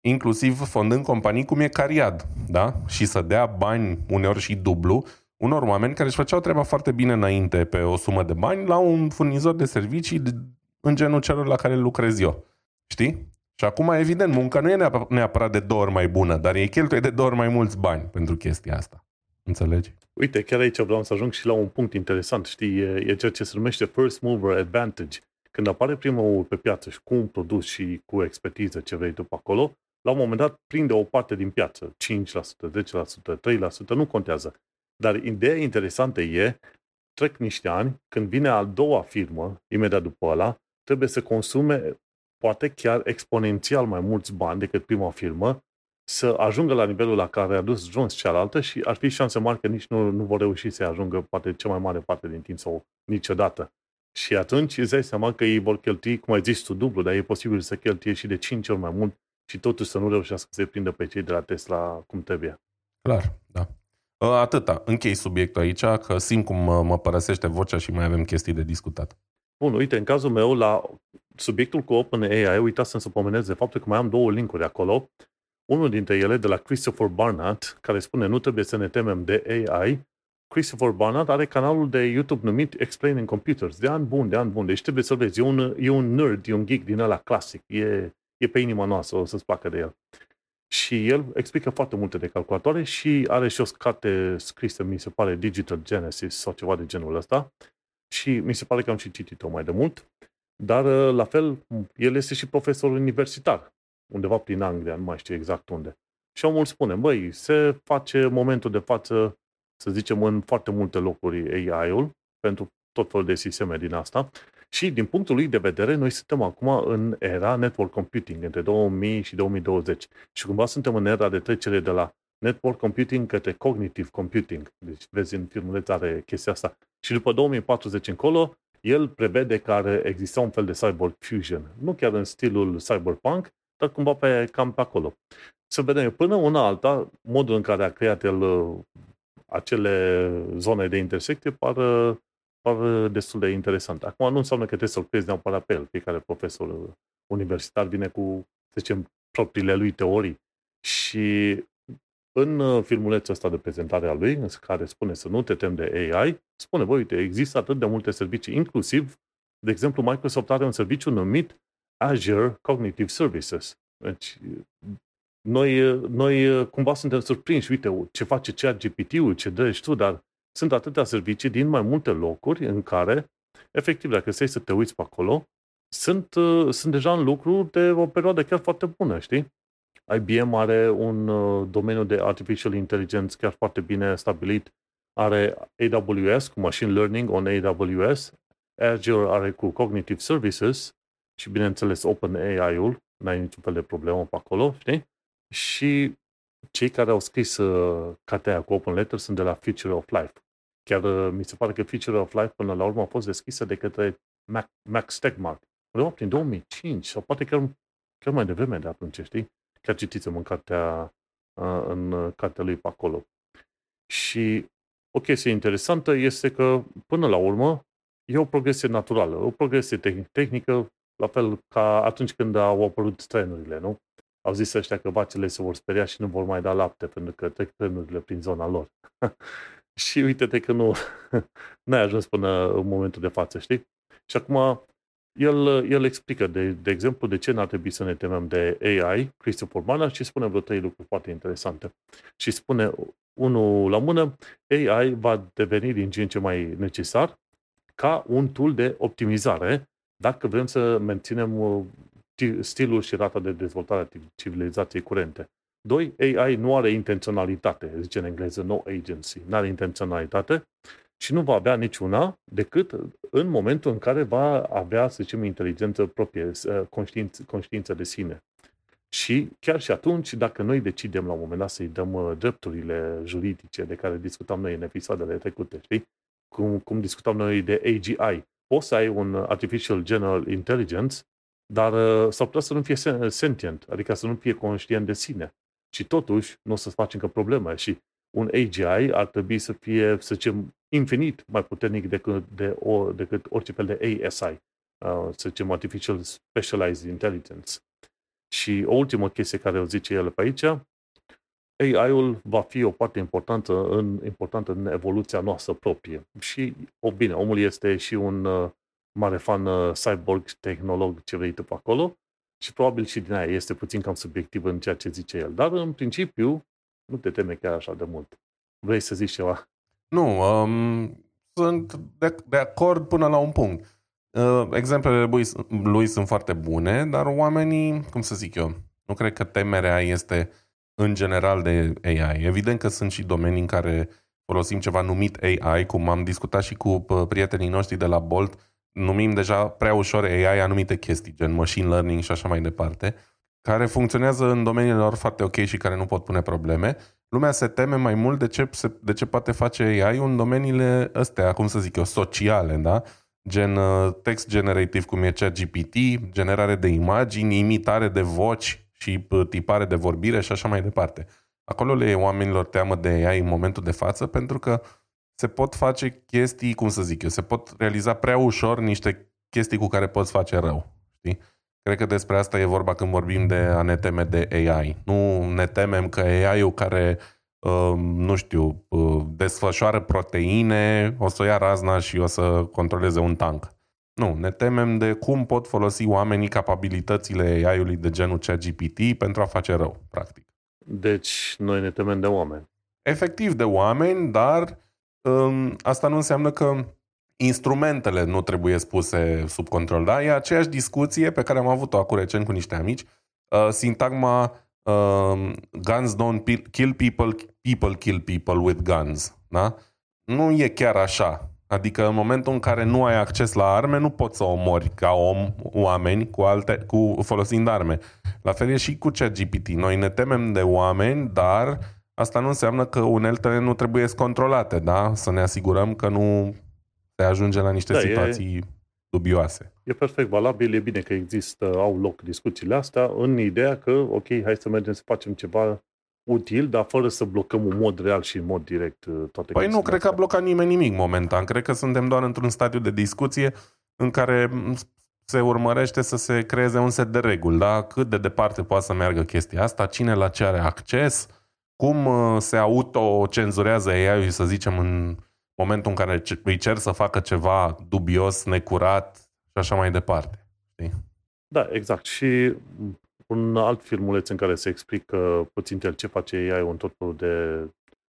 inclusiv fondând companii cum e Cariad, da? Și să dea bani uneori și dublu unor oameni care își făceau treaba foarte bine înainte pe o sumă de bani la un furnizor de servicii în genul celor la care lucrez eu. Știi? Și acum, evident, munca nu e neapărat de două ori mai bună, dar e cheltuie de două ori mai mulți bani pentru chestia asta. Înțelegi? Uite, chiar aici vreau să ajung și la un punct interesant. Știi, e, e ceea ce se numește First Mover Advantage. Când apare primul pe piață și cu un produs și cu expertiză ce vrei după acolo, la un moment dat prinde o parte din piață, 5%, 10%, 3%, nu contează. Dar ideea interesantă e, trec niște ani, când vine a doua firmă, imediat după ăla, trebuie să consume poate chiar exponențial mai mulți bani decât prima firmă, să ajungă la nivelul la care a dus Jones cealaltă și ar fi șanse mari că nici nu, nu vor reuși să ajungă poate cea mai mare parte din timp sau niciodată. Și atunci îți dai seama că ei vor cheltui, cum ai zis tu, dublu, dar e posibil să cheltuie și de 5 ori mai mult și totuși să nu reușească să se prindă pe cei de la Tesla cum trebuie. Clar, da. Ă, atâta. Închei subiectul aici, că simt cum mă, mă părăsește vocea și mai avem chestii de discutat. Bun, uite, în cazul meu, la subiectul cu OpenAI, uitasem să pomenez de faptul că mai am două linkuri acolo. Unul dintre ele de la Christopher Barnett, care spune nu trebuie să ne temem de AI. Christopher Barnett are canalul de YouTube numit Explaining Computers, de an bun, de an bun. Deci trebuie să vezi, e un, e un nerd, e un geek din ăla clasic, e, e pe inima noastră, o să-ți placă de el. Și el explică foarte multe de calculatoare și are și o carte scrisă, mi se pare, Digital Genesis sau ceva de genul ăsta. Și mi se pare că am și citit-o mai de mult. Dar, uh, la fel, el este și profesor universitar, undeva prin Anglia, nu mai știu exact unde. Și omul spune, băi, se face momentul de față, să zicem, în foarte multe locuri AI-ul, pentru tot felul de sisteme din asta. Și din punctul lui de vedere, noi suntem acum în era network computing, între 2000 și 2020. Și cumva suntem în era de trecere de la network computing către cognitive computing. Deci vezi în filmuleț are chestia asta. Și după 2040 încolo, el prevede că are exista un fel de cyborg fusion. Nu chiar în stilul cyberpunk, dar cumva pe, cam pe acolo. Să vedem, până una alta, modul în care a creat el uh, acele zone de intersecție par, par destul de interesant. Acum nu înseamnă că trebuie să-l crezi neapărat pe el. Fiecare profesor universitar vine cu, să zicem, propriile lui teorii. Și în uh, filmulețul ăsta de prezentare a lui, în care spune să nu te tem de AI, spune, voi, uite, există atât de multe servicii, inclusiv, de exemplu, Microsoft are un serviciu numit Azure Cognitive Services. Deci, noi, noi cumva suntem surprinși, uite, ce face chat GPT-ul, ce dă tu, dar sunt atâtea servicii din mai multe locuri în care, efectiv, dacă stai să te uiți pe acolo, sunt, uh, sunt deja în lucru de o perioadă chiar foarte bună, știi? IBM are un uh, domeniu de artificial intelligence chiar foarte bine stabilit. Are AWS cu machine learning on AWS, Azure are cu cognitive services și bineînțeles OpenAI-ul, n-ai niciun fel de problemă pe acolo, știi? Și cei care au scris uh, cartea cu Open Letter sunt de la Future of Life. Chiar uh, mi se pare că Future of Life până la urmă a fost deschisă de către Max Tegmark. Undeva prin 2005 sau poate chiar, chiar mai devreme de atunci, știi? Chiar citisem în cartea, în cartea lui pe acolo. Și o chestie interesantă este că, până la urmă, e o progresie naturală, o progresie tehnică, la fel ca atunci când au apărut trenurile, nu? Au zis ăștia că vacile se vor speria și nu vor mai da lapte, pentru că trec trenurile prin zona lor. și uite-te că nu n-ai ajuns până în momentul de față, știi? Și acum el, el explică, de, de exemplu, de ce n-ar trebui să ne temem de AI, Christopher Mana, și spune vreo trei lucruri foarte interesante. Și spune, unul la mână, AI va deveni din ce în ce mai necesar ca un tool de optimizare dacă vrem să menținem uh, stilul și rata de dezvoltare a civilizației curente. Doi, AI nu are intenționalitate, zice în engleză no agency, nu are intenționalitate și nu va avea niciuna decât în momentul în care va avea, să zicem, inteligență proprie, conștiință, conștiință de sine. Și chiar și atunci, dacă noi decidem la un moment dat să-i dăm uh, drepturile juridice de care discutam noi în episoadele trecute, știi? Cum, cum discutam noi de AGI. Poți să ai un Artificial General Intelligence, dar uh, s-ar putea să nu fie sentient, adică să nu fie conștient de sine. Și totuși nu o să-ți faci încă probleme și un AGI ar trebui să fie, să zicem, infinit mai puternic decât, de o, decât orice fel de ASI, uh, să zicem Artificial Specialized Intelligence. Și o ultimă chestie care o zice el pe aici, AI-ul va fi o parte importantă în, importantă în evoluția noastră proprie. Și, o bine, omul este și un uh, mare fan uh, cyborg, tehnolog, ce vrei tu pe acolo, și probabil și din aia este puțin cam subiectiv în ceea ce zice el. Dar, în principiu, nu te teme chiar așa de mult. Vrei să zici ceva? Nu, um, sunt de, de acord până la un punct. Uh, exemplele lui, lui sunt foarte bune, dar oamenii, cum să zic eu, nu cred că temerea este în general de AI. Evident că sunt și domenii în care folosim ceva numit AI, cum am discutat și cu uh, prietenii noștri de la Bolt, numim deja prea ușor AI anumite chestii, gen machine learning și așa mai departe, care funcționează în domeniile lor foarte ok și care nu pot pune probleme. Lumea se teme mai mult de ce, de ce poate face AI în domeniile astea, cum să zic eu, sociale, da? Gen uh, text generativ, cum e ChatGPT, generare de imagini, imitare de voci și uh, tipare de vorbire și așa mai departe. Acolo le e oamenilor teamă de AI în momentul de față pentru că se pot face chestii, cum să zic eu, se pot realiza prea ușor niște chestii cu care poți face rău. Știi? Cred că despre asta e vorba când vorbim de a ne teme de AI. Nu ne temem că AI-ul care, uh, nu știu, uh, desfășoară proteine, o să ia razna și o să controleze un tank. Nu, ne temem de cum pot folosi oamenii capabilitățile AI-ului de genul ChatGPT pentru a face rău, practic. Deci, noi ne temem de oameni. Efectiv de oameni, dar um, asta nu înseamnă că instrumentele nu trebuie spuse sub control. Da? E aceeași discuție pe care am avut-o acum recent cu niște amici. Uh, sintagma uh, guns don't kill people, people kill people with guns. Da? Nu e chiar așa. Adică în momentul în care nu ai acces la arme, nu poți să omori ca om oameni cu alte, cu, folosind arme. La fel e și cu ChatGPT. Noi ne temem de oameni, dar asta nu înseamnă că uneltele nu trebuie controlate, da? Să ne asigurăm că nu se ajunge la niște da, situații e, dubioase. E perfect valabil, e bine că există, au loc discuțiile astea în ideea că, ok, hai să mergem să facem ceva util, dar fără să blocăm în mod real și în mod direct uh, toate Păi nu, cred astea. că a blocat nimeni nimic momentan. Cred că suntem doar într-un stadiu de discuție în care se urmărește să se creeze un set de reguli, da? Cât de departe poate să meargă chestia asta, cine la ce are acces, cum uh, se autocenzurează AI, să zicem, în momentul în care îi cer să facă ceva dubios, necurat și așa mai departe. Știi? Da, exact. Și un alt filmuleț în care se explică puțin el ce face AI în tot felul de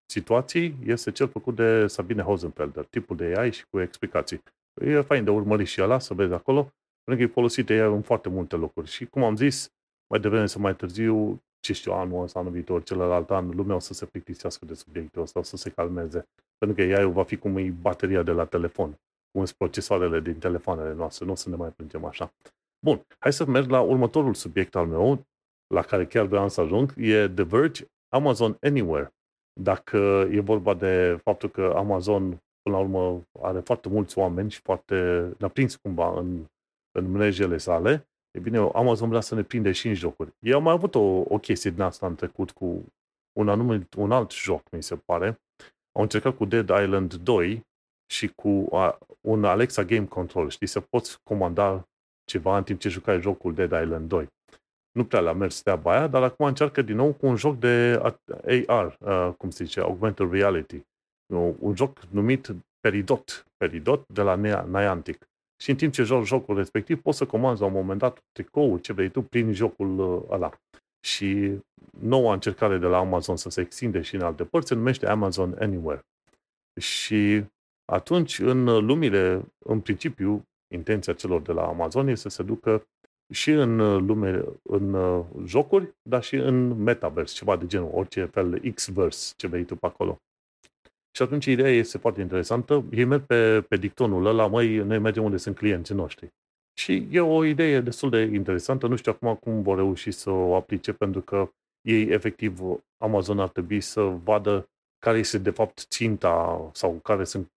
situații este cel făcut de Sabine Hosenfelder, tipul de AI și cu explicații. E fain de urmărit și ăla, să vezi acolo, pentru că e folosit AI în foarte multe locuri. Și cum am zis, mai devreme sau mai târziu, ce știu, anul ăsta, anul viitor, celălalt an, lumea o să se plictisească de subiectul ăsta, o să se calmeze. Pentru că AI va fi cum e bateria de la telefon, cum sunt procesoarele din telefoanele noastre, nu o să ne mai plângem așa. Bun, hai să merg la următorul subiect al meu, la care chiar vreau să ajung, e The Verge Amazon Anywhere. Dacă e vorba de faptul că Amazon, până la urmă, are foarte mulți oameni și foarte ne-a prins cumva în, în mrejele sale, e bine, Amazon vrea să ne prinde și în jocuri. Eu am mai avut o, o chestie din asta în trecut cu un anume, un alt joc, mi se pare. Au încercat cu Dead Island 2 și cu a, un Alexa Game Control, știi, să poți comanda ceva în timp ce jucai jocul Dead Island 2. Nu prea le-a mers treaba aia, dar acum încearcă din nou cu un joc de AR, uh, cum se zice, Augmented Reality. Un joc numit Peridot, Peridot de la Niantic. Și în timp ce joci jocul respectiv, poți să comanzi la un moment dat tricoul, ce vrei tu, prin jocul uh, ăla. Și noua încercare de la Amazon să se extinde și în alte părți se numește Amazon Anywhere. Și atunci, în lumile, în principiu, intenția celor de la Amazon este să se ducă și în lume, în jocuri, dar și în metaverse, ceva de genul, orice fel, X-verse, ce vrei tu pe acolo. Și atunci ideea este foarte interesantă. Ei merg pe, pe dictonul ăla, măi, noi mergem unde sunt clienții noștri. Și e o idee destul de interesantă. Nu știu acum cum vor reuși să o aplice, pentru că ei, efectiv, Amazon ar trebui să vadă care este, de fapt, ținta sau care sunt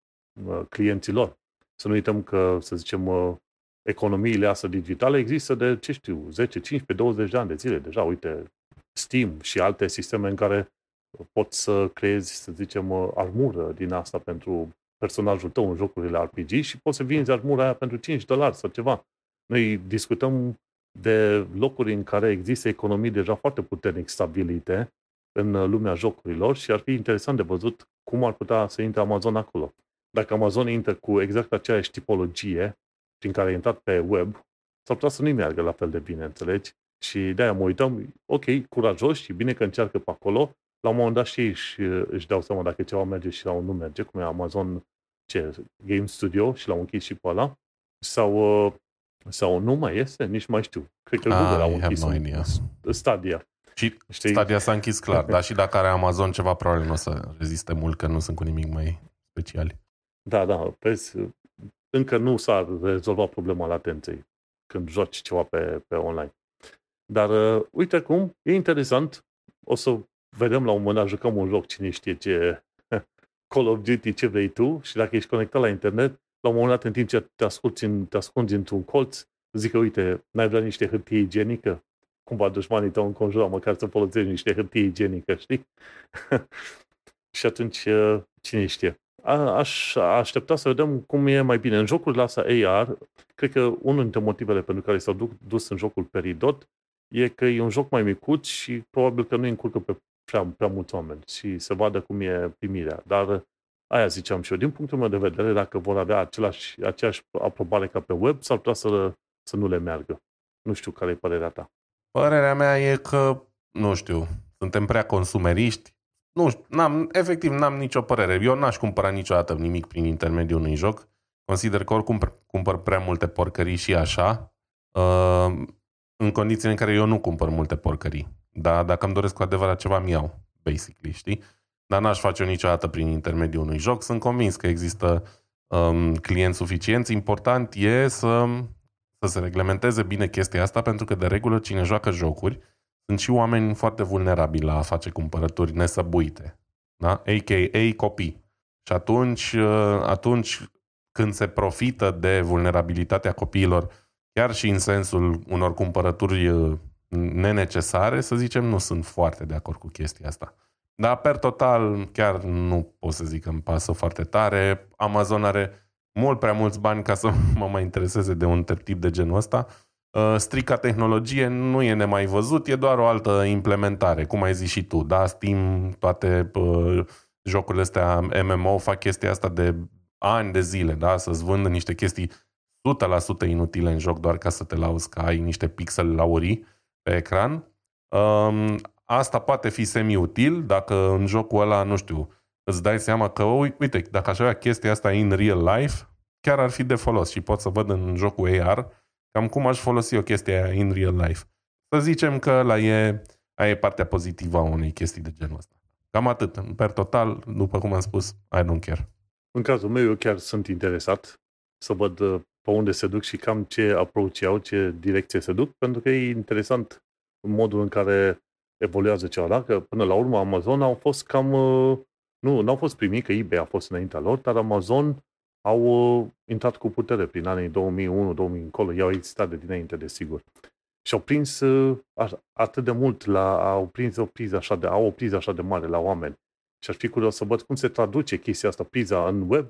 uh, clienții lor. Să nu uităm că, să zicem, uh, economiile astea digitale există de, ce știu, 10, 15, 20 de ani de zile deja. Uite, Steam și alte sisteme în care poți să creezi, să zicem, armură din asta pentru personajul tău în jocurile RPG și poți să vinzi armura aia pentru 5 dolari sau ceva. Noi discutăm de locuri în care există economii deja foarte puternic stabilite în lumea jocurilor și ar fi interesant de văzut cum ar putea să intre Amazon acolo. Dacă Amazon intră cu exact aceeași tipologie prin care a intrat pe web, s-ar putea să nu-i meargă la fel de bine, înțelegi? Și de-aia mă uităm, ok, curajos și bine că încearcă pe acolo, la un moment dat și ei își, își dau seama dacă ceva merge și la un nu merge, cum e Amazon ce, Game Studio și l-au închis și pe ăla, sau, sau nu mai este, nici mai știu. Cred că Google au închis no Stadia. Și Știi? Stadia s-a închis clar, dar și dacă are Amazon ceva, probabil nu o să reziste mult, că nu sunt cu nimic mai speciali. Da, da, vezi, încă nu s-a rezolvat problema latenței când joci ceva pe, pe online. Dar uh, uite cum, e interesant, o să vedem la un moment dat, jucăm un joc, cine știe ce Call of Duty, ce vrei tu, și dacă ești conectat la internet, la un moment dat, în timp ce te, asculti în, te ascunzi într-un colț, zic că, uite, n-ai vrea niște hârtie igienică? Cumva dușmanii tău înconjură, măcar să folosești niște hârtie igienică, știi? și atunci, uh, cine știe? A, aș aștepta să vedem cum e mai bine. În jocurile astea AR, cred că unul dintre motivele pentru care s-au dus în jocul Peridot e că e un joc mai micuț și probabil că nu încurcă pe prea, prea mulți oameni și să vadă cum e primirea. Dar aia ziceam și eu, din punctul meu de vedere, dacă vor avea același, aceeași aprobare ca pe web, s-ar putea să, să nu le meargă. Nu știu care e părerea ta. Părerea mea e că, nu știu, suntem prea consumeriști. Nu știu, n-am, efectiv n-am nicio părere. Eu n-aș cumpăra niciodată nimic prin intermediul unui joc. Consider că oricum cumpăr prea multe porcării și așa, uh, în condițiile în care eu nu cumpăr multe porcării. Dar dacă îmi doresc cu adevărat ceva, mi iau, basically, știi? Dar n-aș face-o niciodată prin intermediul unui joc. Sunt convins că există um, clienți suficienți. Important e să, să se reglementeze bine chestia asta, pentru că, de regulă, cine joacă jocuri sunt și oameni foarte vulnerabili la a face cumpărături nesăbuite. Da? A.k.a. copii. Și atunci, uh, atunci când se profită de vulnerabilitatea copiilor, chiar și în sensul unor cumpărături uh, nenecesare, să zicem, nu sunt foarte de acord cu chestia asta. Dar, per total, chiar nu pot să zic că îmi pasă foarte tare. Amazon are mult prea mulți bani ca să mă mai intereseze de un tip de genul ăsta. Uh, strica tehnologie nu e nemai văzut, e doar o altă implementare, cum ai zis și tu. Da, Steam, toate uh, jocurile astea MMO fac chestia asta de ani de zile, da? să-ți vândă niște chestii 100% inutile în joc doar ca să te lauzi că ai niște pixele laurii pe ecran. Um, asta poate fi semi-util dacă în jocul ăla, nu știu, îți dai seama că, uite, dacă aș avea chestia asta in real life, chiar ar fi de folos și pot să văd în jocul AR cam cum aș folosi o chestie aia in real life. Să zicem că la e, aia e partea pozitivă a unei chestii de genul ăsta. Cam atât. Per total, după cum am spus, I don't care. În cazul meu, eu chiar sunt interesat să văd uh, pe unde se duc și cam ce approach au, ce direcție se duc, pentru că e interesant modul în care evoluează ceva, da? Că până la urmă Amazon au fost cam, uh, nu, n-au fost primii, că eBay a fost înaintea lor, dar Amazon au uh, intrat cu putere prin anii 2001-2000 încolo, i-au existat de dinainte, desigur. Și au prins uh, atât de mult, la, au prins o priză așa de, au o priză așa de mare la oameni. Și aș fi curios să văd cum se traduce chestia asta, priza în web,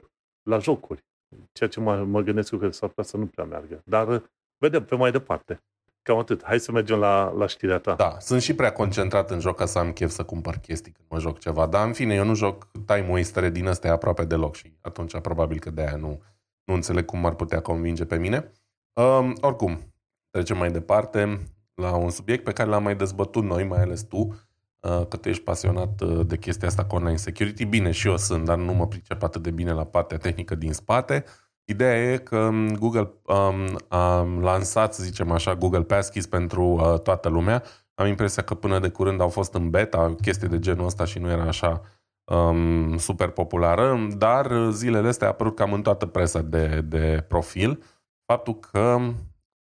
la jocuri. Ceea ce mă, mă gândesc că s-ar putea să nu prea meargă. Dar vedem pe mai departe. Cam atât. Hai să mergem la, la știrea ta. Da, sunt și prea concentrat în joc ca să am chef să cumpăr chestii când mă joc ceva. Dar, în fine, eu nu joc time waster din astea aproape deloc și atunci probabil că de-aia nu, nu înțeleg cum ar putea convinge pe mine. Um, oricum, trecem mai departe la un subiect pe care l-am mai dezbătut noi, mai ales tu, uh, că tu ești pasionat uh, de chestia asta cu online security. Bine, și eu sunt, dar nu mă pricep atât de bine la partea tehnică din spate. Ideea e că um, Google um, a lansat, să zicem așa, Google Passkeys pentru uh, toată lumea. Am impresia că până de curând au fost în beta chestii de genul ăsta și nu era așa um, super populară, dar zilele astea a apărut cam în toată presa de, de profil faptul că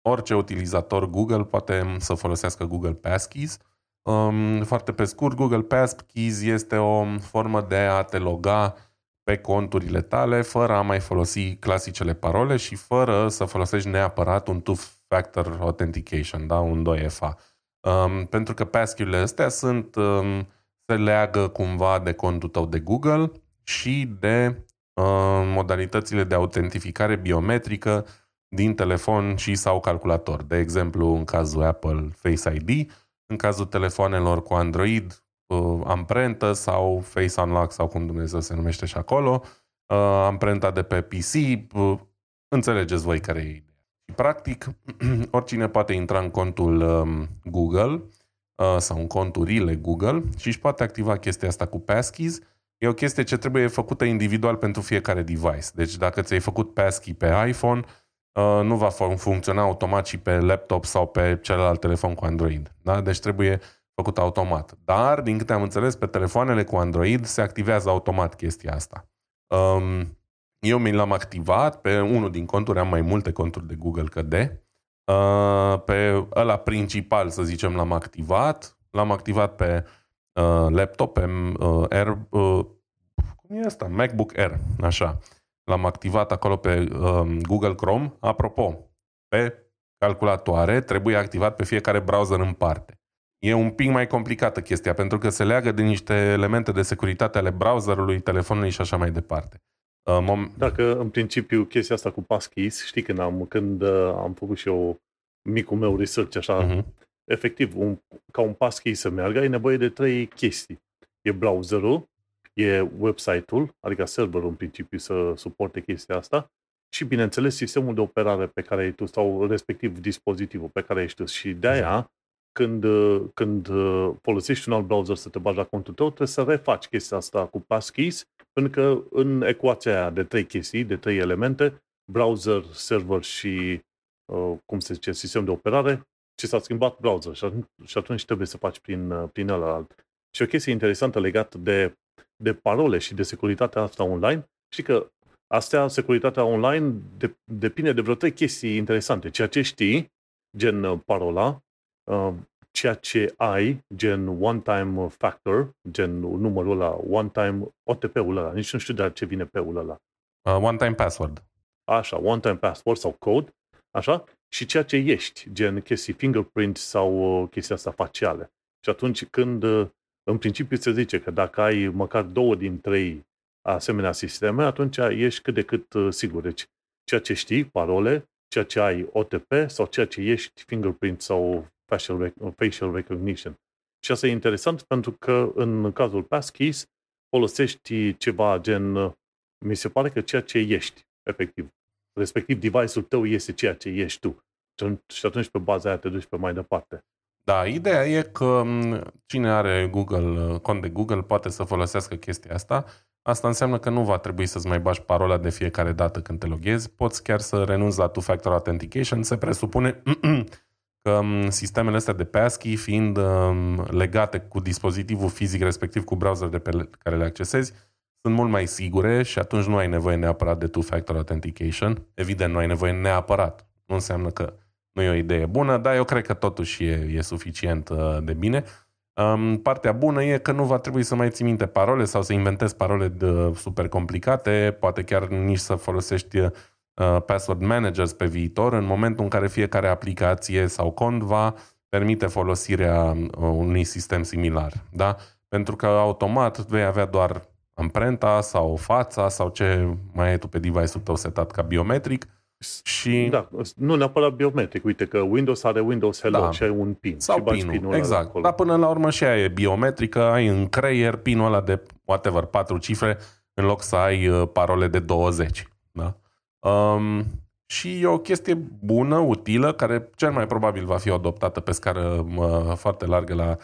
orice utilizator Google poate să folosească Google Passkeys. Um, foarte pe scurt, Google Passkeys este o formă de a te loga pe conturile tale fără a mai folosi clasicele parole și fără să folosești neapărat un two-factor authentication, da? un 2FA. Um, pentru că passkey-urile astea sunt um, se leagă cumva de contul tău de Google și de uh, modalitățile de autentificare biometrică din telefon și sau calculator. De exemplu, în cazul Apple Face ID, în cazul telefonelor cu Android, uh, amprentă sau Face Unlock sau cum Dumnezeu se numește și acolo, uh, amprenta de pe PC, uh, înțelegeți voi care e ideea. Și practic, oricine poate intra în contul um, Google uh, sau în conturile Google și își poate activa chestia asta cu passkeys. E o chestie ce trebuie făcută individual pentru fiecare device. Deci dacă ți-ai făcut passkey pe iPhone, uh, nu va funcționa automat și pe laptop sau pe celălalt telefon cu Android. Da? Deci trebuie făcut automat. Dar, din câte am înțeles, pe telefoanele cu Android se activează automat chestia asta. Um, eu mi l-am activat pe unul din conturi, am mai multe conturi de Google că de. Uh, pe ăla principal, să zicem, l-am activat. L-am activat pe uh, laptop, pe uh, Air, uh, cum e asta? MacBook Air, așa. L-am activat acolo pe uh, Google Chrome. Apropo, pe calculatoare trebuie activat pe fiecare browser în parte. E un pic mai complicată chestia, pentru că se leagă de niște elemente de securitate ale browserului, telefonului și așa mai departe. Uh, mom- Dacă în principiu chestia asta cu passkeys, știi când am, când uh, am făcut și eu micul meu research așa, uh-huh. efectiv, un, ca un passkey să meargă, ai nevoie de trei chestii. E browserul, e website-ul, adică serverul în principiu să suporte chestia asta și, bineînțeles, sistemul de operare pe care ai tu sau respectiv dispozitivul pe care ești tu. Și de aia, când, uh, când folosești un alt browser să te bagi la contul tău, trebuie să refaci chestia asta cu passkeys pentru că în ecuația aia de trei chestii, de trei elemente, browser, server și, uh, cum se zice, sistem de operare, ce s-a schimbat browser și atunci, și atunci trebuie să faci prin, uh, prin alt. Și o chestie interesantă legată de, de parole și de securitatea asta online, și că astea, securitatea online, de, depinde de vreo trei chestii interesante. Ceea ce știi, gen uh, parola, uh, ceea ce ai, gen one-time factor, gen numărul ăla, one-time OTP-ul ăla, nici nu știu de ce vine pe-ul ăla. Uh, one-time password. Așa, one-time password sau code, așa, și ceea ce ești, gen chestii fingerprint sau uh, chestia asta faciale. Și atunci când, uh, în principiu se zice că dacă ai măcar două din trei asemenea sisteme, atunci ești cât de cât uh, sigur. Deci, ceea ce știi, parole, ceea ce ai OTP sau ceea ce ești fingerprint sau facial, facial recognition. Și asta e interesant pentru că în cazul passkeys folosești ceva gen, mi se pare că ceea ce ești, efectiv. Respectiv, device-ul tău este ceea ce ești tu. Și atunci pe baza aia te duci pe mai departe. Da, ideea e că cine are Google, cont de Google poate să folosească chestia asta. Asta înseamnă că nu va trebui să-ți mai bași parola de fiecare dată când te loghezi. Poți chiar să renunți la two-factor authentication. Se presupune că um, sistemele astea de passkey fiind um, legate cu dispozitivul fizic, respectiv cu browser pe care le accesezi, sunt mult mai sigure și atunci nu ai nevoie neapărat de two-factor authentication. Evident, nu ai nevoie neapărat. Nu înseamnă că nu e o idee bună, dar eu cred că totuși e, e suficient uh, de bine. Um, partea bună e că nu va trebui să mai ții minte parole sau să inventezi parole de, super complicate, poate chiar nici să folosești uh, Uh, password managers pe viitor, în momentul în care fiecare aplicație sau cont va permite folosirea uh, unui sistem similar. Da? Pentru că automat vei avea doar amprenta sau fața sau ce mai ai tu pe device-ul tău setat ca biometric și... Da, nu neapărat biometric. Uite că Windows are Windows Hello da. și ai un PIN. Sau și PIN-ul, pinul exact. Acolo. Dar până la urmă și aia e biometrică, ai în creier PIN-ul ăla de whatever, patru cifre, în loc să ai uh, parole de 20. Da? Um, și e o chestie bună, utilă, care cel mai probabil va fi adoptată pe scară uh, foarte largă la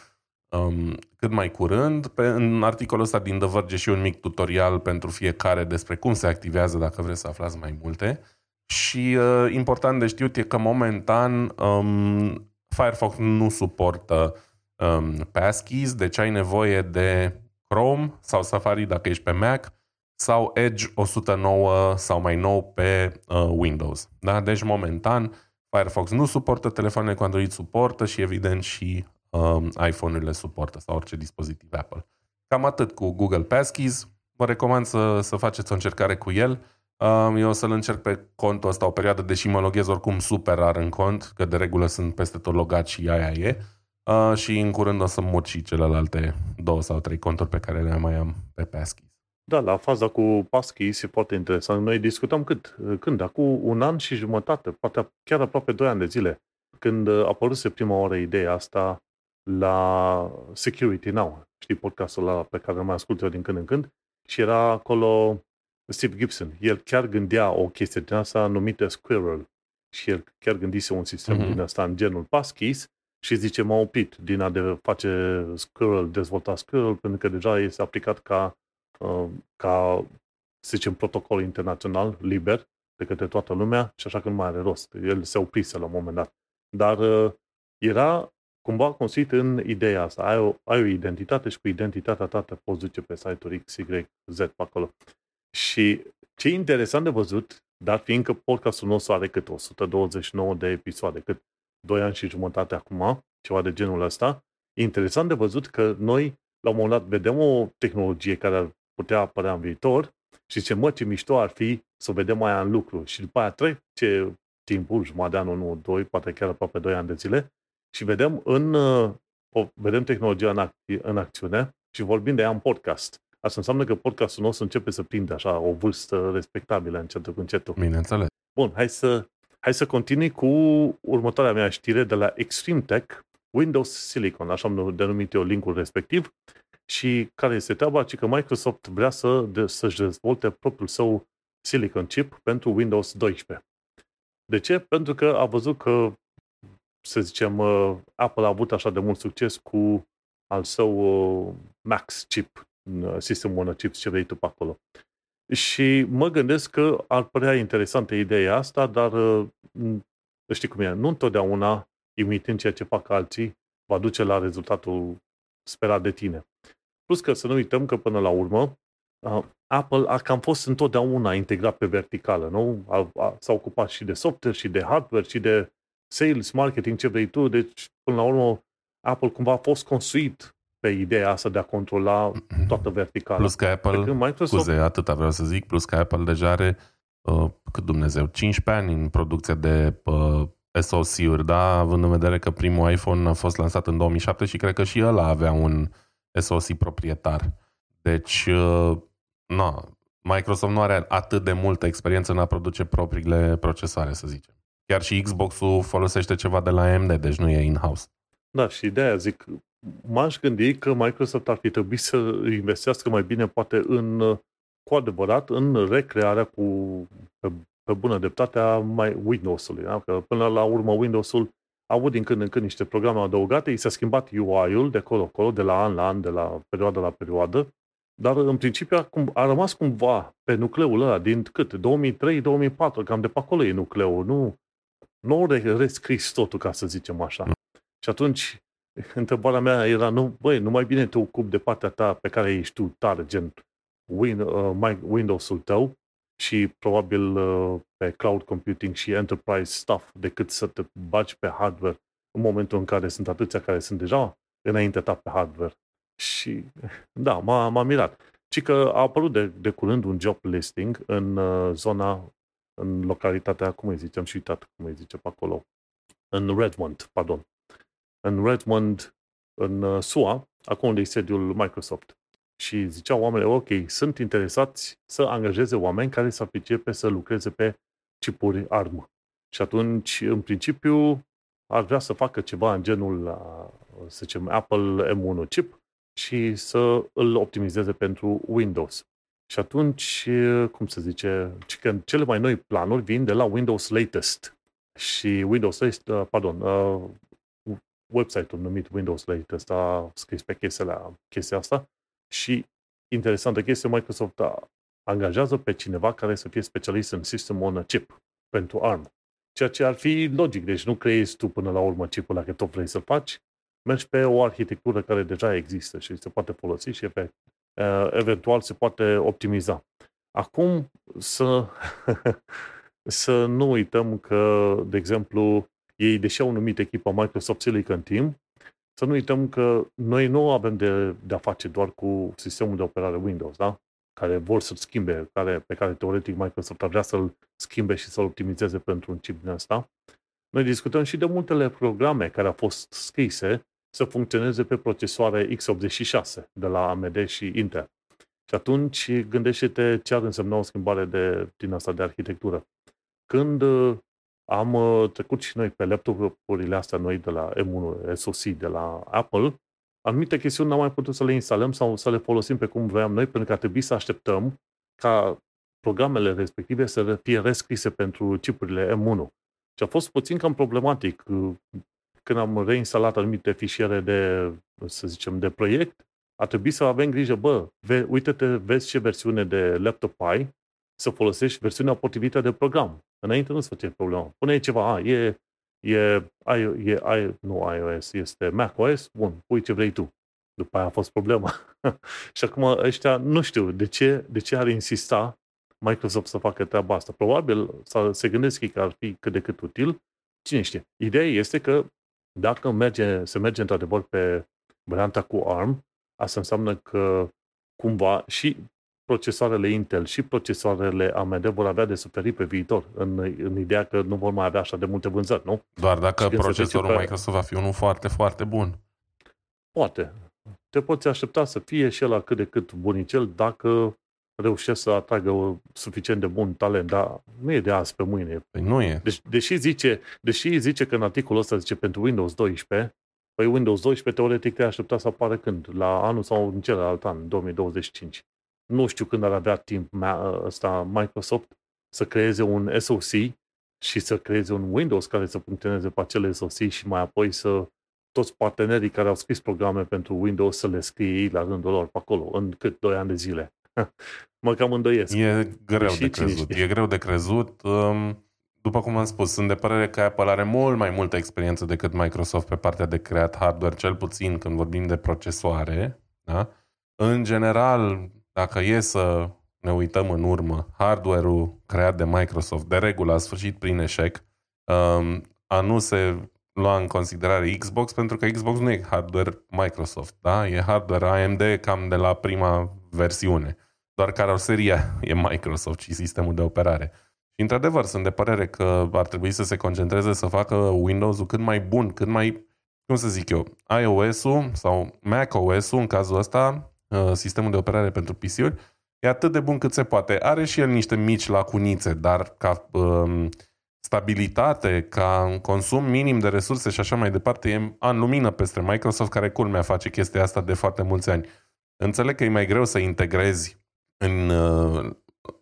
um, cât mai curând. Pe, în articolul ăsta din The Verge și un mic tutorial pentru fiecare despre cum se activează, dacă vreți să aflați mai multe. Și uh, important de știut e că momentan um, Firefox nu suportă um, passkeys, deci ai nevoie de Chrome sau Safari dacă ești pe Mac sau Edge 109 sau mai nou pe uh, Windows. Da? Deci, momentan, Firefox nu suportă, telefoanele cu Android suportă și, evident, și um, iPhone-urile suportă sau orice dispozitiv Apple. Cam atât cu Google Passkeys. Vă recomand să, să faceți o încercare cu el. Um, eu o să-l încerc pe contul ăsta o perioadă, deși mă loghez oricum super rar în cont, că de regulă sunt peste tot logat și aia e. Uh, și în curând o să mut și celelalte două sau trei conturi pe care le mai am pe Passkeys. Da, la faza cu Passkeys e foarte interesant. Noi discutăm cât? Când? Acum un an și jumătate, poate chiar aproape doi ani de zile, când a apăruse prima oară ideea asta la Security Now. Știi podcastul ăla pe care îl mai ascult eu din când în când? Și era acolo Steve Gibson. El chiar gândea o chestie din asta numită Squirrel. Și el chiar gândise un sistem mm-hmm. din asta în genul Passkeys și zice m-a oprit din a de face Squirrel, dezvolta Squirrel, pentru că deja este aplicat ca, uh, ca să zicem, protocol internațional liber de către toată lumea și așa că nu mai are rost. El se oprise la un moment dat. Dar uh, era cumva construit în ideea asta. Ai o, ai o identitate și cu identitatea ta te poți duce pe site-uri X, Y, Z pe acolo. Și ce e interesant de văzut, dar fiindcă podcastul nostru are cât 129 de episoade, cât 2 ani și jumătate acum, ceva de genul ăsta, e interesant de văzut că noi, la un moment dat, vedem o tehnologie care ar putea apărea în viitor și ce mă, ce mișto ar fi să o vedem aia în lucru. Și după aia trece timpul, jumătate de an, nu, doi, poate chiar aproape doi ani de zile, și vedem, în, uh, o, vedem tehnologia în, ac- în acțiune și vorbim de ea în podcast. Asta înseamnă că podcastul nostru începe să prinde așa o vârstă respectabilă încetul cu încetul. Bineînțeles. Bun, hai să, hai să continui cu următoarea mea știre de la Extreme Tech, Windows Silicon, așa am denumit eu linkul respectiv, și care este treaba, ci că Microsoft vrea să, de, să-și dezvolte propriul său Silicon chip pentru Windows 12. De ce? Pentru că a văzut că, să zicem, uh, Apple a avut așa de mult succes cu al său uh, Max chip, uh, sistemul on chip, ce vrei tu pe acolo. Și mă gândesc că ar părea interesantă ideea asta, dar știi cum e, nu întotdeauna imitând ceea ce fac alții, va duce la rezultatul sperat de tine. Plus că să nu uităm că până la urmă, Apple a cam fost întotdeauna integrat pe verticală, nu? A, a, s-a ocupat și de software, și de hardware, și de sales, marketing, ce vrei tu. Deci, până la urmă, Apple cumva a fost construit pe ideea asta de a controla toată verticala. Plus că Apple, Microsoft... scuze, atâta vreau să zic, plus că Apple deja are, uh, cât Dumnezeu, 15 ani în producție de uh, SoC-uri, da? Având în vedere că primul iPhone a fost lansat în 2007 și cred că și ăla avea un SoC proprietar. Deci, uh, na, Microsoft nu are atât de multă experiență în a produce propriile procesoare, să zicem. Chiar și Xbox-ul folosește ceva de la AMD, deci nu e in-house. Da, și de aia zic, m-aș gândi că Microsoft ar fi trebuit să investească mai bine, poate, în, cu adevărat, în recrearea cu, pe, pe bună dreptate a mai Windows-ului. Da? Că până la urmă Windows-ul a avut din când în când niște programe adăugate, i s-a schimbat UI-ul de acolo-acolo, de la an la an, de la perioadă la perioadă, dar în principiu a, a rămas cumva pe nucleul ăla din cât? 2003-2004, cam de pe acolo e nucleul, nu, nu au rescris totul, ca să zicem așa. Mm. Și atunci, întrebarea mea era, nu, băi, nu mai bine te ocupi de partea ta pe care ești tu tare, gen Win, uh, Windows-ul tău și probabil uh, pe cloud computing și enterprise stuff decât să te bagi pe hardware în momentul în care sunt atâția care sunt deja înainte ta pe hardware. Și da, m-a, m-a mirat. Și că a apărut de, de curând un job listing în uh, zona, în localitatea, cum îi zicem, și uitat cum îi zice pe acolo, în Redmond, pardon. În Redmond, în uh, SUA, acolo unde e sediul Microsoft. Și ziceau oamenii, ok, sunt interesați să angajeze oameni care să pricepe să lucreze pe chipuri armă. Și atunci, în principiu, ar vrea să facă ceva în genul, să zicem, Apple M1 chip și să îl optimizeze pentru Windows. Și atunci, cum se zice, că cele mai noi planuri vin de la Windows Latest. Și Windows Latest, uh, pardon, uh, website-ul numit Windows Latest a scris pe chestia, chestia asta și interesantă chestie, Microsoft angajează pe cineva care să fie specialist în System on a Chip pentru ARM. Ceea ce ar fi logic, deci nu creezi tu până la urmă chipul dacă tot vrei să-l faci, mergi pe o arhitectură care deja există și se poate folosi și pe, eventual se poate optimiza. Acum să, să nu uităm că, de exemplu, ei, deși au numit echipa Microsoft Silicon Team, să nu uităm că noi nu avem de, de a face doar cu sistemul de operare Windows, da? care vor să-l schimbe, care, pe care teoretic Microsoft ar vrea să-l schimbe și să-l optimizeze pentru un chip din asta. Noi discutăm și de multele programe care au fost scrise să funcționeze pe procesoare x86 de la AMD și Intel. Și atunci gândește-te ce ar însemna o schimbare de, din asta de arhitectură. Când uh, am uh, trecut și noi pe laptopurile astea noi de la M1 SoC de la Apple, anumite chestiuni n-am mai putut să le instalăm sau să le folosim pe cum vreau noi, pentru că a trebuit să așteptăm ca programele respective să fie rescrise pentru chipurile M1. Și a fost puțin cam problematic uh, când am reinstalat anumite fișiere de, să zicem, de proiect, a trebuit să avem grijă, bă, ve, uite-te, vezi ce versiune de laptop ai, să folosești versiunea potrivită de program. Înainte nu se face problema. Pune ceva, a, e, e, e, e, nu iOS, este macOS, bun, pui ce vrei tu. După aia a fost problema. și acum ăștia, nu știu, de ce, de ce ar insista Microsoft să facă treaba asta. Probabil să se gândesc că ar fi cât de cât util. Cine știe? Ideea este că dacă merge, se merge într-adevăr pe varianta cu ARM, asta înseamnă că cumva și procesoarele Intel și procesoarele AMD vor avea de suferit pe viitor, în, în ideea că nu vor mai avea așa de multe vânzări, nu? Doar dacă procesorul pe... Microsoft va fi unul foarte, foarte bun. Poate. Te poți aștepta să fie și el cât de cât bunicel dacă reușesc să atragă suficient de bun talent, dar nu e de azi pe mâine. Păi nu e. Deci, deși, zice, deși zice că în articolul ăsta zice pentru Windows 12, păi Windows 12 teoretic te aștepta să apară când? La anul sau în celălalt an, 2025. Nu știu când ar avea timp ăsta Microsoft să creeze un SoC și să creeze un Windows care să funcționeze pe acele SoC și mai apoi să toți partenerii care au scris programe pentru Windows să le scrie ei la rândul lor pe acolo, în cât 2 ani de zile. mă cam îndoiesc. E greu de crezut. E greu de crezut. Um, după cum am spus, sunt de părere că Apple are mult mai multă experiență decât Microsoft pe partea de creat hardware, cel puțin când vorbim de procesoare. Da? În general, dacă e să ne uităm în urmă, hardware-ul creat de Microsoft, de regulă, a sfârșit prin eșec, um, a nu se lua în considerare Xbox, pentru că Xbox nu e hardware Microsoft, da? E hardware AMD cam de la prima versiune. Doar caroseria e Microsoft și sistemul de operare. Și într-adevăr, sunt de părere că ar trebui să se concentreze să facă Windows-ul cât mai bun, cât mai, cum să zic eu, iOS-ul sau macOS-ul, în cazul ăsta, uh, sistemul de operare pentru PC-uri, e atât de bun cât se poate. Are și el niște mici lacunițe, dar ca um, stabilitate, ca consum minim de resurse și așa mai departe, e an lumină peste Microsoft, care culmea face chestia asta de foarte mulți ani. Înțeleg că e mai greu să integrezi în, uh,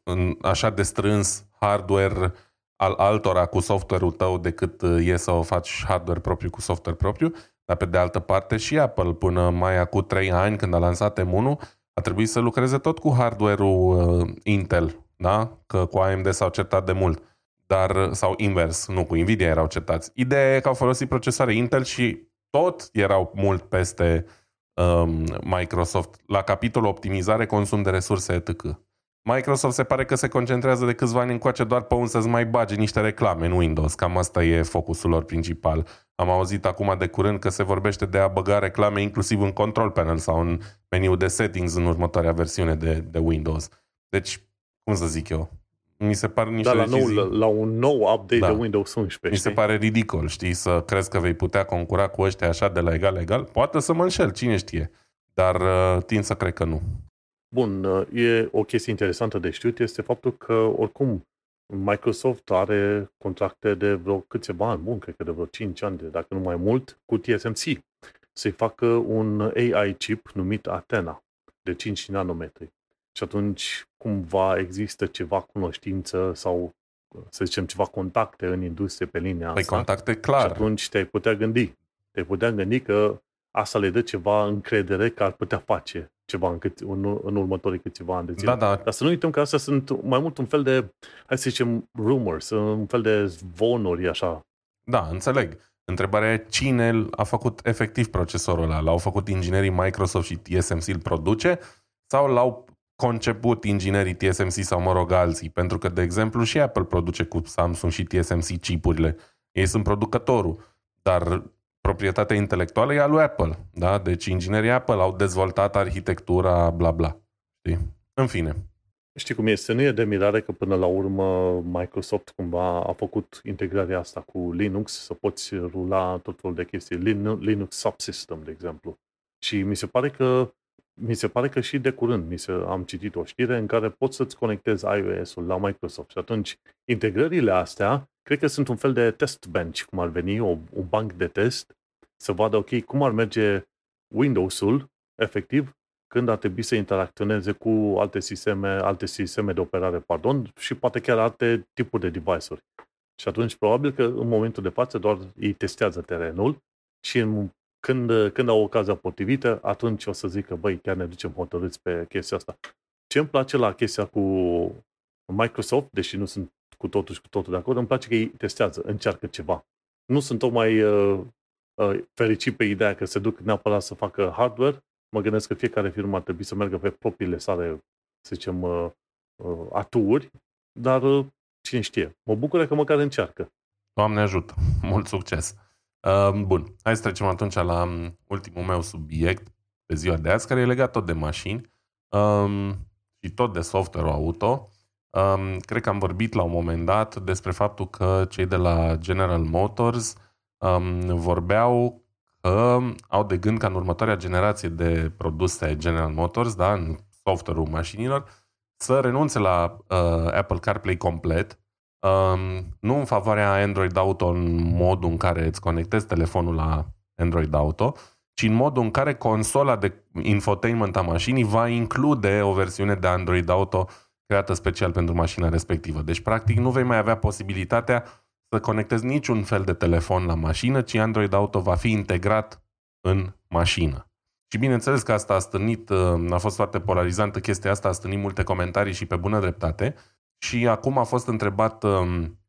în așa de strâns hardware al altora cu software-ul tău decât uh, e să o faci hardware propriu cu software propriu, dar pe de altă parte și Apple până mai acum 3 ani când a lansat M1 a trebuit să lucreze tot cu hardware-ul uh, Intel, da? că cu AMD s-au certat de mult, dar sau invers, nu cu Nvidia erau certați. Ideea e că au folosit procesoare Intel și tot erau mult peste um, Microsoft la capitolul optimizare, consum de resurse etc. Microsoft se pare că se concentrează de câțiva ani încoace doar pe un să-ți mai bage niște reclame în Windows. Cam asta e focusul lor principal. Am auzit acum de curând că se vorbește de a băga reclame inclusiv în control panel sau în meniu de settings în următoarea versiune de, de Windows. Deci, cum să zic eu, mi se pare niște da, la, decizii... nou, la, la un nou update da. de Windows 11. Mi se pare ridicol, știi, să crezi că vei putea concura cu ăștia așa de la egal la egal. Poate să mă înșel, cine știe. Dar uh, tind să cred că nu. Bun, uh, e o chestie interesantă de știut, este faptul că, oricum, Microsoft are contracte de vreo câțiva ani, bun, cred că de vreo 5 ani, de, dacă nu mai mult, cu TSMC. Să-i facă un AI chip numit Athena, de 5 nanometri. Și atunci, cumva, există ceva cunoștință sau, să zicem, ceva contacte în industrie pe linia păi asta. contacte, clar. Și atunci te-ai putea gândi. Te-ai putea gândi că asta le dă ceva încredere că ar putea face ceva în, cât, în, în următorii câțiva ani de zile. Da, da. Dar să nu uităm că astea sunt mai mult un fel de, hai să zicem, rumors, un fel de zvonuri, așa. Da, înțeleg. Întrebarea e cine a făcut efectiv procesorul ăla? L-au făcut inginerii Microsoft și TSMC îl produce? Sau l-au conceput inginerii TSMC sau, mă rog, alții? Pentru că, de exemplu, și Apple produce cu Samsung și TSMC chipurile. Ei sunt producătorul. Dar proprietatea intelectuală e a lui Apple. Da? Deci inginerii Apple au dezvoltat arhitectura, bla bla. Știi? În fine. Știi cum este? Nu e de mirare că până la urmă Microsoft cumva a făcut integrarea asta cu Linux, să poți rula tot felul de chestii. Linux Subsystem, de exemplu. Și mi se pare că mi se pare că și de curând mi se, am citit o știre în care poți să-ți conectezi iOS-ul la Microsoft și atunci integrările astea cred că sunt un fel de test bench, cum ar veni, o, un banc de test, să vadă, ok, cum ar merge Windows-ul, efectiv, când ar trebui să interacționeze cu alte sisteme, alte sisteme de operare, pardon, și poate chiar alte tipuri de device-uri. Și atunci, probabil că în momentul de față doar ei testează terenul și în, când, când au ocazia potrivită, atunci o să zic că, băi, chiar ne ducem hotărâți pe chestia asta. Ce îmi place la chestia cu Microsoft, deși nu sunt cu totul și cu totul de acord, îmi place că ei testează, încearcă ceva. Nu sunt tocmai uh, uh, fericit pe ideea că se duc neapărat să facă hardware, mă gândesc că fiecare firmă ar trebui să meargă pe propriile sale, să zicem, uh, uh, aturi, dar uh, cine știe. Mă bucură că măcar încearcă. Doamne ajută! Mult succes! Uh, bun, hai să trecem atunci la um, ultimul meu subiect pe ziua de azi, care e legat tot de mașini um, și tot de software auto. Um, cred că am vorbit la un moment dat despre faptul că cei de la General Motors um, vorbeau că au de gând ca în următoarea generație de produse General Motors, da, în software-ul mașinilor, să renunțe la uh, Apple CarPlay complet, um, nu în favoarea Android Auto în modul în care îți conectezi telefonul la Android Auto, ci în modul în care consola de infotainment a mașinii va include o versiune de Android Auto creată special pentru mașina respectivă. Deci, practic, nu vei mai avea posibilitatea să conectezi niciun fel de telefon la mașină, ci Android Auto va fi integrat în mașină. Și bineînțeles că asta a stârnit, uh, a fost foarte polarizantă chestia asta, a stârnit multe comentarii și pe bună dreptate. Și acum a fost întrebat um,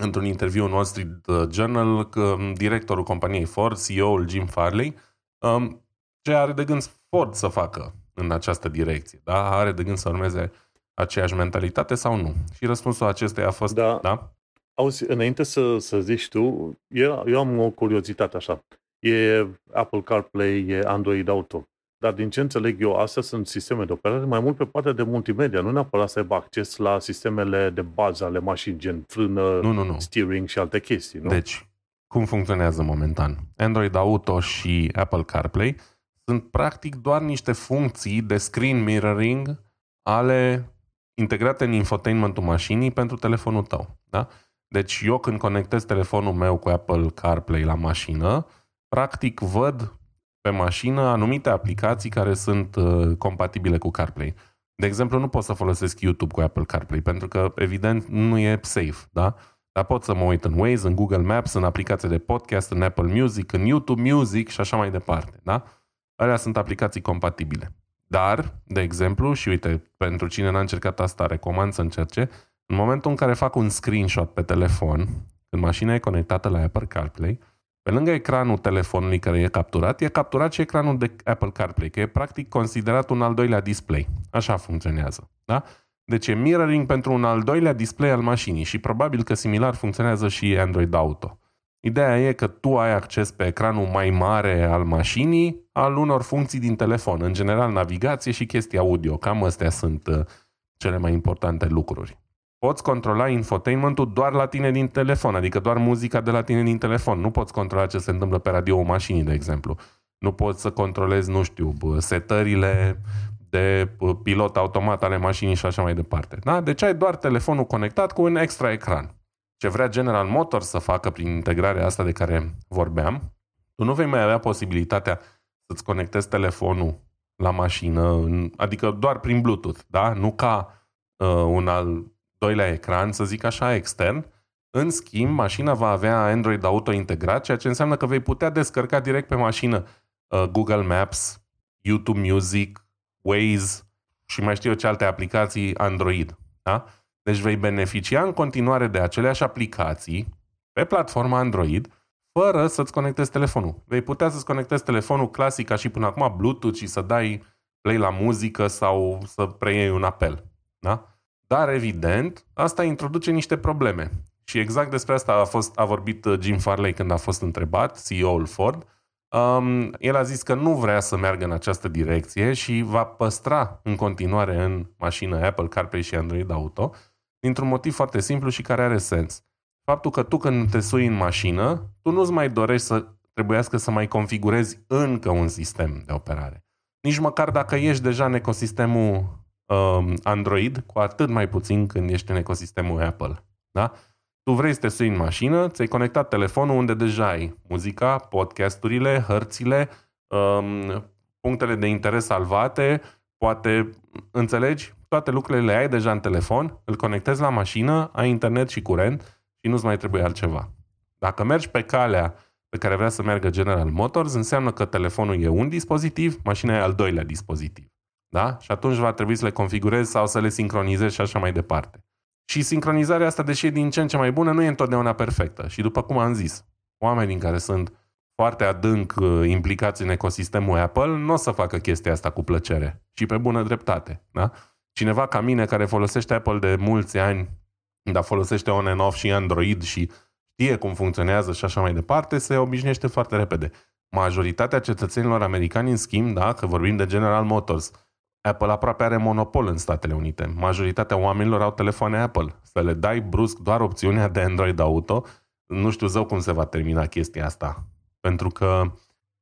într-un interviu în Wall Street uh, Journal că um, directorul companiei Ford, CEO-ul Jim Farley, um, ce are de gând Ford să facă în această direcție. Da? Are de gând să urmeze aceeași mentalitate sau nu? Și răspunsul acestei a fost da. da? Auzi, înainte să, să zici tu, eu, eu am o curiozitate așa. E Apple CarPlay, e Android Auto. Dar din ce înțeleg eu, astea sunt sisteme de operare mai mult pe partea de multimedia, nu neapărat să aibă acces la sistemele de bază ale mașini, gen frână, nu, nu, nu. steering și alte chestii, nu? Deci, cum funcționează momentan? Android Auto și Apple CarPlay sunt practic doar niște funcții de screen mirroring ale integrate în infotainmentul mașinii pentru telefonul tău. Da? Deci eu când conectez telefonul meu cu Apple CarPlay la mașină, practic văd pe mașină anumite aplicații care sunt uh, compatibile cu CarPlay. De exemplu, nu pot să folosesc YouTube cu Apple CarPlay pentru că, evident, nu e safe, da? Dar pot să mă uit în Waze, în Google Maps, în aplicații de podcast, în Apple Music, în YouTube Music și așa mai departe, da? Alea sunt aplicații compatibile. Dar, de exemplu, și uite, pentru cine n-a încercat asta, recomand să încerce, în momentul în care fac un screenshot pe telefon, când mașina e conectată la Apple CarPlay, pe lângă ecranul telefonului care e capturat, e capturat și ecranul de Apple CarPlay, că e practic considerat un al doilea display. Așa funcționează. Da? Deci e mirroring pentru un al doilea display al mașinii și probabil că similar funcționează și Android Auto. Ideea e că tu ai acces pe ecranul mai mare al mașinii al unor funcții din telefon, în general navigație și chestii audio. Cam astea sunt uh, cele mai importante lucruri. Poți controla infotainmentul doar la tine din telefon, adică doar muzica de la tine din telefon. Nu poți controla ce se întâmplă pe radio mașinii, de exemplu. Nu poți să controlezi, nu știu, setările de pilot automat ale mașinii și așa mai departe. Da? Deci ai doar telefonul conectat cu un extra ecran. Ce vrea General Motors să facă prin integrarea asta de care vorbeam, tu nu vei mai avea posibilitatea să-ți conectezi telefonul la mașină, adică doar prin Bluetooth, da? Nu ca uh, un al doilea ecran, să zic așa, extern. În schimb, mașina va avea Android Auto integrat, ceea ce înseamnă că vei putea descărca direct pe mașină uh, Google Maps, YouTube Music, Waze și mai știu eu ce alte aplicații Android. Da? Deci vei beneficia în continuare de aceleași aplicații pe platforma Android, fără să-ți conectezi telefonul. Vei putea să-ți conectezi telefonul clasic ca și până acum Bluetooth și să dai play la muzică sau să preiei un apel. Da? Dar, evident, asta introduce niște probleme. Și exact despre asta a, fost, a vorbit uh, Jim Farley când a fost întrebat, CEO-ul Ford. Um, el a zis că nu vrea să meargă în această direcție și va păstra în continuare în mașină Apple CarPlay și Android Auto, dintr-un motiv foarte simplu și care are sens. Faptul că tu când te sui în mașină, tu nu-ți mai dorești să trebuiască să mai configurezi încă un sistem de operare. Nici măcar dacă ești deja în ecosistemul um, Android, cu atât mai puțin când ești în ecosistemul Apple. Da? Tu vrei să te sui în mașină, ți-ai conectat telefonul unde deja ai muzica, podcasturile, hărțile, um, punctele de interes salvate, poate, înțelegi, toate lucrurile le ai deja în telefon, îl conectezi la mașină, ai internet și curent și nu-ți mai trebuie altceva. Dacă mergi pe calea pe care vrea să meargă General Motors, înseamnă că telefonul e un dispozitiv, mașina e al doilea dispozitiv. Da? Și atunci va trebui să le configurezi sau să le sincronizezi și așa mai departe. Și sincronizarea asta, deși e din ce în ce mai bună, nu e întotdeauna perfectă. Și după cum am zis, oamenii care sunt foarte adânc uh, implicați în ecosistemul Apple nu o să facă chestia asta cu plăcere și pe bună dreptate. Da? Cineva ca mine care folosește Apple de mulți ani, dar folosește on and off și Android și știe cum funcționează și așa mai departe, se obișnuiește foarte repede. Majoritatea cetățenilor americani, în schimb, da, că vorbim de General Motors, Apple aproape are monopol în Statele Unite. Majoritatea oamenilor au telefoane Apple. Să le dai brusc doar opțiunea de Android Auto, nu știu zău cum se va termina chestia asta. Pentru că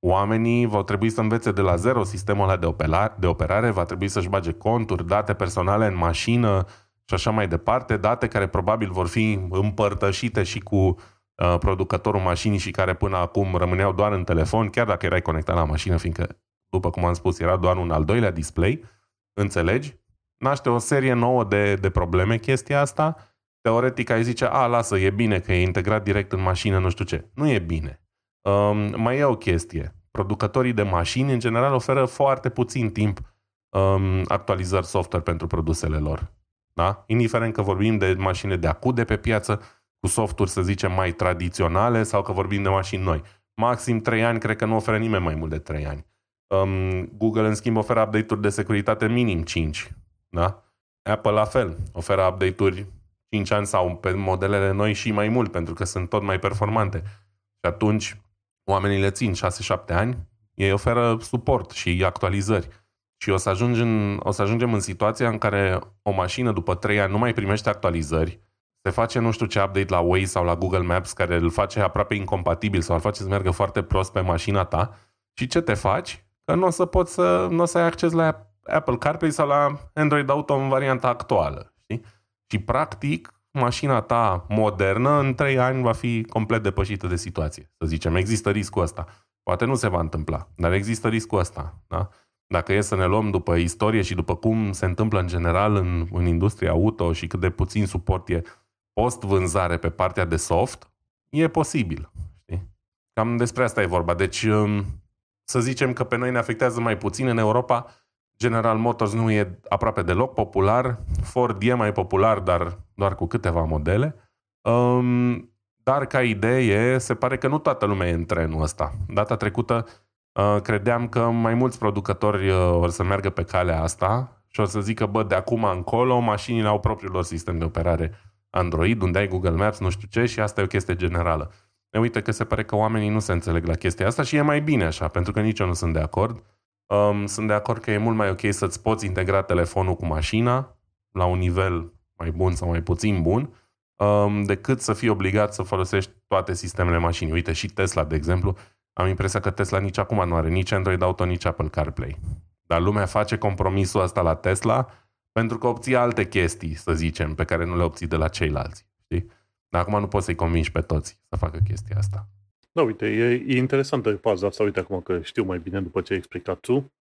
oamenii vor trebui să învețe de la zero sistemul ăla de, operare, de operare, va trebui să-și bage conturi, date personale în mașină și așa mai departe, date care probabil vor fi împărtășite și cu uh, producătorul mașinii și care până acum rămâneau doar în telefon, chiar dacă erai conectat la mașină, fiindcă după cum am spus, era doar un al doilea display, înțelegi? Naște o serie nouă de, de probleme chestia asta. Teoretic ai zice, a, lasă, e bine că e integrat direct în mașină, nu știu ce. Nu e bine. Um, mai e o chestie. Producătorii de mașini, în general, oferă foarte puțin timp um, actualizări software pentru produsele lor. Da? Indiferent că vorbim de mașini de acut de pe piață, cu softuri, să zicem, mai tradiționale sau că vorbim de mașini noi. Maxim 3 ani, cred că nu oferă nimeni mai mult de 3 ani. Um, Google, în schimb, oferă update-uri de securitate minim 5. Da? Apple la fel, oferă update-uri 5 ani sau pe modelele noi și mai mult, pentru că sunt tot mai performante. Și atunci oamenii le țin 6-7 ani, ei oferă suport și actualizări. Și o să, în, o să ajungem în situația în care o mașină după 3 ani nu mai primește actualizări, se face nu știu ce update la Waze sau la Google Maps care îl face aproape incompatibil sau îl face să meargă foarte prost pe mașina ta și ce te faci? Că nu o să poți să, nu o să ai acces la Apple CarPlay sau la Android Auto în varianta actuală. Știi? Și practic, mașina ta modernă în 3 ani va fi complet depășită de situație, să zicem. Există riscul ăsta. Poate nu se va întâmpla, dar există riscul ăsta. Da? Dacă e să ne luăm după istorie și după cum se întâmplă în general în, în industria auto și cât de puțin suport e post-vânzare pe partea de soft, e posibil. Știi? Cam despre asta e vorba. Deci um, să zicem că pe noi ne afectează mai puțin. În Europa, General Motors nu e aproape deloc popular. Ford e mai popular, dar doar cu câteva modele. Um, dar ca idee, se pare că nu toată lumea e în trenul ăsta. Data trecută uh, credeam că mai mulți producători uh, or să meargă pe calea asta și o să zică, bă, de acum încolo mașinile au propriul lor sistem de operare Android, unde ai Google Maps, nu știu ce, și asta e o chestie generală. Ne uite că se pare că oamenii nu se înțeleg la chestia asta și e mai bine așa, pentru că nici eu nu sunt de acord. Um, sunt de acord că e mult mai ok să-ți poți integra telefonul cu mașina la un nivel mai bun sau mai puțin bun, um, decât să fii obligat să folosești toate sistemele mașinii. Uite, și Tesla, de exemplu, am impresia că Tesla nici acum nu are nici Android Auto, nici Apple CarPlay. Dar lumea face compromisul ăsta la Tesla pentru că obții alte chestii, să zicem, pe care nu le obții de la ceilalți. Știi? Dar acum nu poți să-i convingi pe toți să facă chestia asta. Da, uite, e, e interesantă faza asta, uite acum că știu mai bine după ce ai explicat tu.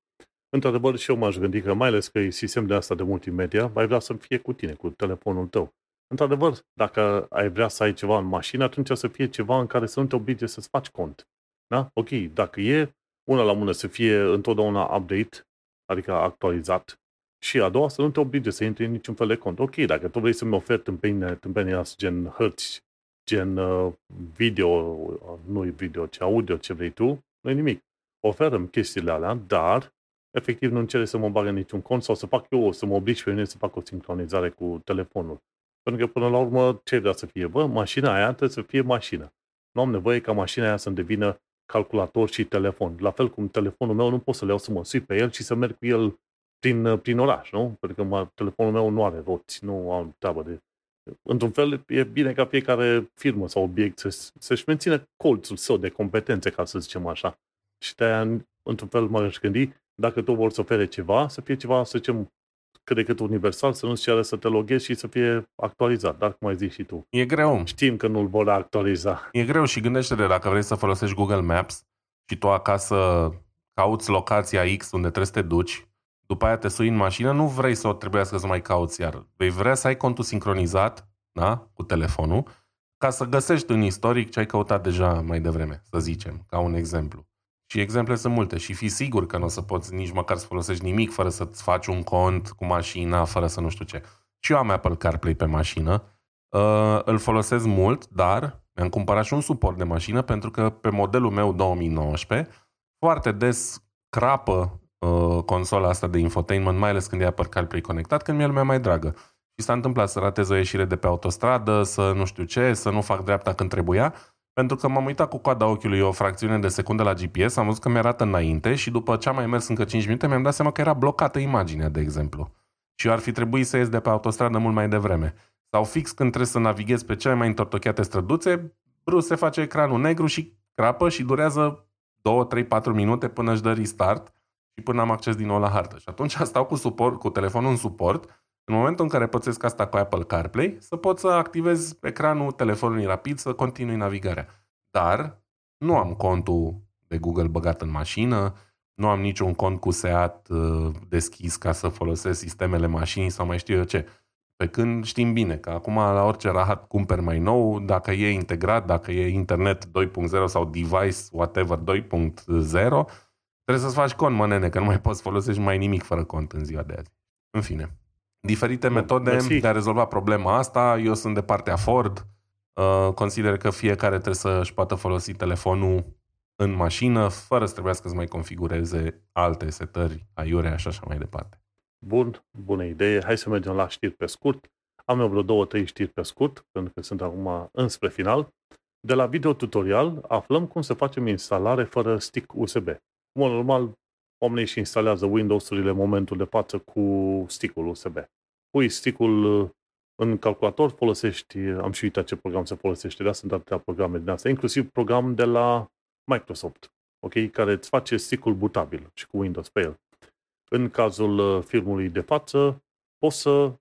Într-adevăr, și eu m-aș gândi că mai ales că e sistem de asta de multimedia, mai vrea să fie cu tine, cu telefonul tău. Într-adevăr, dacă ai vrea să ai ceva în mașină, atunci o să fie ceva în care să nu te oblige să-ți faci cont. Da? Ok, dacă e una la mână să fie întotdeauna update, adică actualizat, și a doua, să nu te oblige să intri în niciun fel de cont. Ok, dacă tu vrei să-mi oferi tâmpenia, tâmpenia asta, gen hărți, gen uh, video, uh, nu video, ci audio, ce vrei tu, nu nimic. Oferăm chestiile alea, dar efectiv nu încerc să mă bag în niciun cont sau să fac eu, să mă oblig pe mine să fac o sincronizare cu telefonul. Pentru că până la urmă ce vrea să fie? Bă, mașina aia trebuie să fie mașină. Nu am nevoie ca mașina aia să devină calculator și telefon. La fel cum telefonul meu nu pot să le iau să mă sui pe el și să merg cu el prin, prin oraș, nu? Pentru că mă, telefonul meu nu are roți, nu am treabă de... Într-un fel, e bine ca fiecare firmă sau obiect să, să-și mențină colțul său de competențe, ca să zicem așa. Și de într-un fel, m-aș gândi, dacă tu vor să ofere ceva, să fie ceva, să zicem, cât de cât universal, să nu-ți ceară să te loghezi și să fie actualizat. Dar cum ai zis și tu. E greu. Știm că nu-l vor actualiza. E greu și gândește-te dacă vrei să folosești Google Maps și tu acasă cauți locația X unde trebuie să te duci, după aia te sui în mașină, nu vrei să o trebuiască să mai cauți iar. Vei vrea să ai contul sincronizat da, cu telefonul ca să găsești în istoric ce ai căutat deja mai devreme, să zicem, ca un exemplu. Și exemple sunt multe și fi sigur că nu o să poți nici măcar să folosești nimic fără să-ți faci un cont cu mașina, fără să nu știu ce. Și eu am Apple CarPlay pe mașină, uh, îl folosesc mult, dar mi-am cumpărat și un suport de mașină pentru că pe modelul meu 2019 foarte des crapă uh, consola asta de infotainment, mai ales când e Apple CarPlay conectat, când mi-e lumea mai dragă. Și s-a întâmplat să ratez o ieșire de pe autostradă, să nu știu ce, să nu fac dreapta când trebuia pentru că m-am uitat cu coada ochiului o fracțiune de secundă la GPS, am văzut că mi-arată înainte și după ce am mai mers încă 5 minute, mi-am dat seama că era blocată imaginea, de exemplu. Și eu ar fi trebuit să ies de pe autostradă mult mai devreme. Sau fix când trebuie să navighez pe cele mai întortocheate străduțe, brus se face ecranul negru și crapă și durează 2, 3, 4 minute până își dă restart și până am acces din nou la hartă. Și atunci stau cu, suport, cu telefonul în suport în momentul în care pățesc asta cu Apple CarPlay, să pot să activez ecranul telefonului rapid, să continui navigarea. Dar nu am contul de Google băgat în mașină, nu am niciun cont cu SEAT uh, deschis ca să folosesc sistemele mașinii sau mai știu eu ce. Pe când știm bine că acum la orice rahat cumperi mai nou, dacă e integrat, dacă e internet 2.0 sau device whatever 2.0, trebuie să-ți faci cont, mă nene, că nu mai poți folosești mai nimic fără cont în ziua de azi. În fine diferite metode Mersi. de a rezolva problema asta. Eu sunt de partea Ford. Uh, consider că fiecare trebuie să-și poată folosi telefonul în mașină, fără să trebuiască să mai configureze alte setări, aiurea și așa mai departe. Bun, bună idee. Hai să mergem la știri pe scurt. Am eu vreo două, trei știri pe scurt, pentru că sunt acum înspre final. De la video tutorial aflăm cum să facem instalare fără stick USB. În mod normal, oamenii și instalează Windows-urile în momentul de față cu stick-ul USB pui stick-ul uh, în calculator, folosești, am și uitat ce program se folosește, dar sunt atâtea programe din asta, inclusiv program de la Microsoft, ok, care îți face stick-ul butabil și cu Windows pe el. În cazul uh, filmului de față, poți să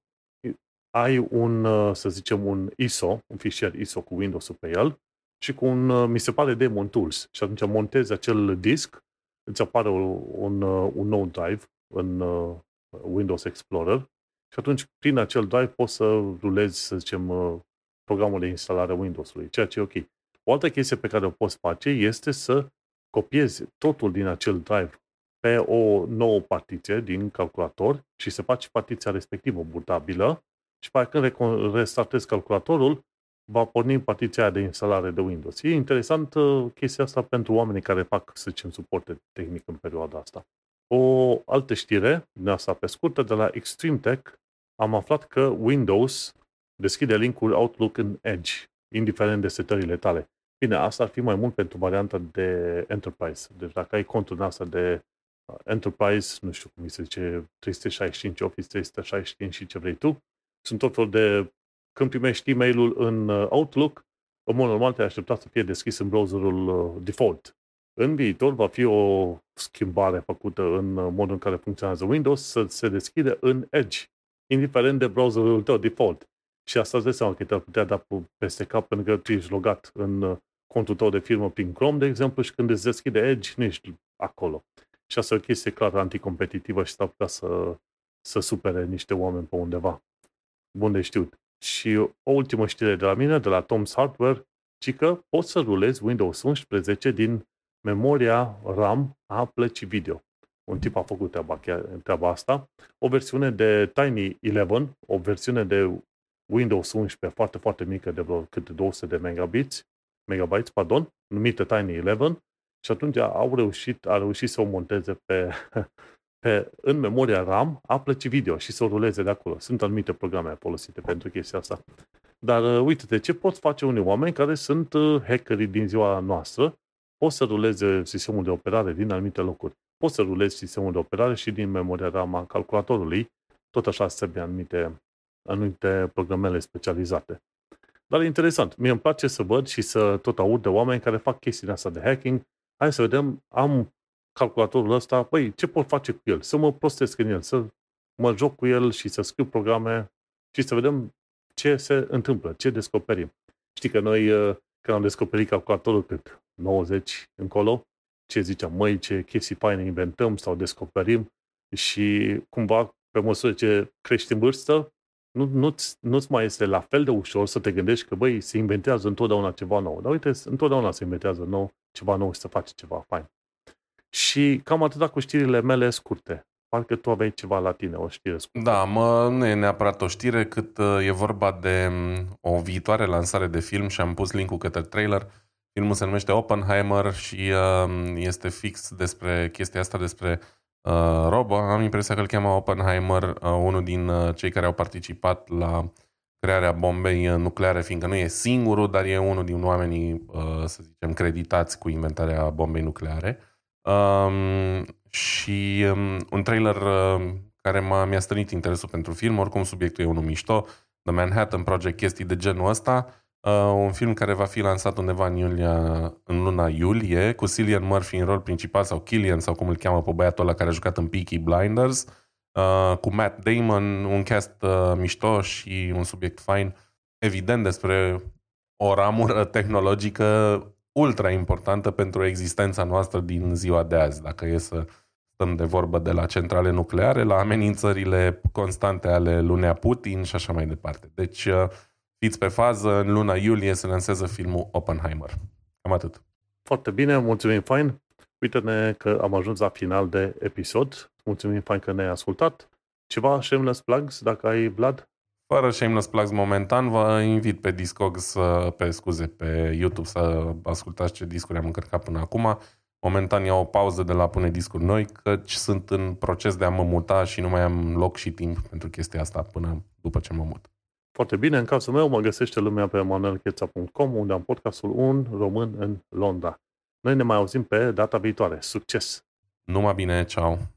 ai un, uh, să zicem, un ISO, un fișier ISO cu Windows-ul pe el și cu un, mi se pare, Demon Tools. Și atunci montezi acel disc, îți apare un, un nou drive în Windows Explorer și atunci, prin acel drive, poți să rulezi, să zicem, uh, programul de instalare Windows-ului, ceea ce e ok. O altă chestie pe care o poți face este să copiezi totul din acel drive pe o nouă partiție din calculator și să faci partiția respectivă butabilă și pe când restartezi calculatorul, va porni partiția de instalare de Windows. E interesant uh, chestia asta pentru oamenii care fac, să zicem, suporte tehnic în perioada asta. O altă știre, din asta pe scurtă, de la Extreme Tech, am aflat că Windows deschide linkul Outlook în Edge, indiferent de setările tale. Bine, asta ar fi mai mult pentru varianta de Enterprise. Deci dacă ai contul în asta de uh, Enterprise, nu știu cum se zice, 365, Office 365 și ce vrei tu, sunt tot fel de... Când primești e-mailul în uh, Outlook, în mod normal te-ai aștepta să fie deschis în browserul uh, default. În viitor va fi o schimbare făcută în modul în care funcționează Windows să se deschide în Edge indiferent de browserul tău default. Și asta îți dai seama că te-ar putea da peste cap pentru că tu ești logat în uh, contul tău de firmă prin Chrome, de exemplu, și când îți deschide Edge, nu ești acolo. Și asta e o chestie clar anticompetitivă și s-ar putea să, să supere niște oameni pe undeva. Bun de știut. Și o ultimă știre de la mine, de la Tom's Hardware, ci că poți să rulezi Windows 11 din memoria RAM a plăcii video. Un tip a făcut treaba, chiar, treaba asta, o versiune de Tiny 11, o versiune de Windows 11 foarte, foarte mică de vreo câte 200 de megabits, megabytes, pardon, numită Tiny 11, și atunci au reușit, a reușit să o monteze pe, pe, în memoria RAM a plăcii video și să o ruleze de acolo. Sunt anumite programe folosite pentru chestia asta. Dar uh, uite-te, ce pot face unii oameni care sunt uh, hackerii din ziua noastră poți să rulezi sistemul de operare din anumite locuri. Poți să rulezi sistemul de operare și din memoria RAM a calculatorului, tot așa se anumite, anumite programele specializate. Dar e interesant. Mie îmi place să văd și să tot aud de oameni care fac chestiile astea de hacking. Hai să vedem, am calculatorul ăsta, păi, ce pot face cu el? Să mă prostesc în el, să mă joc cu el și să scriu programe și să vedem ce se întâmplă, ce descoperim. Știi că noi, uh, când am descoperit calculatorul, cât 90 încolo, ce ziceam, măi, ce chestii faine inventăm sau descoperim și cumva, pe măsură ce crești în vârstă, nu, nu-ți, nu-ți mai este la fel de ușor să te gândești că, băi, se inventează întotdeauna ceva nou. Dar uite, întotdeauna se inventează nou, ceva nou și să faci ceva fain. Și cam atâta cu știrile mele scurte. Parcă tu aveai ceva la tine, o știre scurtă. Da, mă, nu e neapărat o știre, cât uh, e vorba de um, o viitoare lansare de film și am pus linkul către trailer. Filmul se numește Oppenheimer și uh, este fix despre chestia asta, despre uh, Robo. Am impresia că îl cheamă Oppenheimer, uh, unul din uh, cei care au participat la crearea bombei nucleare, fiindcă nu e singurul, dar e unul din oamenii, uh, să zicem, creditați cu inventarea bombei nucleare. Um, și um, un trailer uh, care m-a, mi-a stănit interesul pentru film, oricum subiectul e unul mișto, The Manhattan Project, chestii de genul ăsta, uh, un film care va fi lansat undeva în, iulia, în luna iulie, cu Cillian Murphy în rol principal, sau Killian, sau cum îl cheamă pe băiatul ăla care a jucat în Peaky Blinders, uh, cu Matt Damon, un cast uh, mișto și un subiect fain, evident despre o ramură tehnologică ultra importantă pentru existența noastră din ziua de azi. Dacă e să stăm de vorbă de la centrale nucleare, la amenințările constante ale lunea Putin și așa mai departe. Deci, uh, fiți pe fază, în luna iulie se lansează filmul Oppenheimer. Cam atât. Foarte bine, mulțumim, fain. Uite-ne că am ajuns la final de episod. Mulțumim, fain că ne-ai ascultat. Ceva shameless plugs, dacă ai, Vlad? Fără shameless plugs momentan, vă invit pe Discogs, pe scuze, pe YouTube să ascultați ce discuri am încărcat până acum. Momentan iau o pauză de la pune discuri noi, căci sunt în proces de a mă muta și nu mai am loc și timp pentru chestia asta până după ce mă mut. Foarte bine, în cazul meu mă găsește lumea pe manuelcheța.com unde am podcastul Un Român în Londra. Noi ne mai auzim pe data viitoare. Succes! Numai bine, ceau!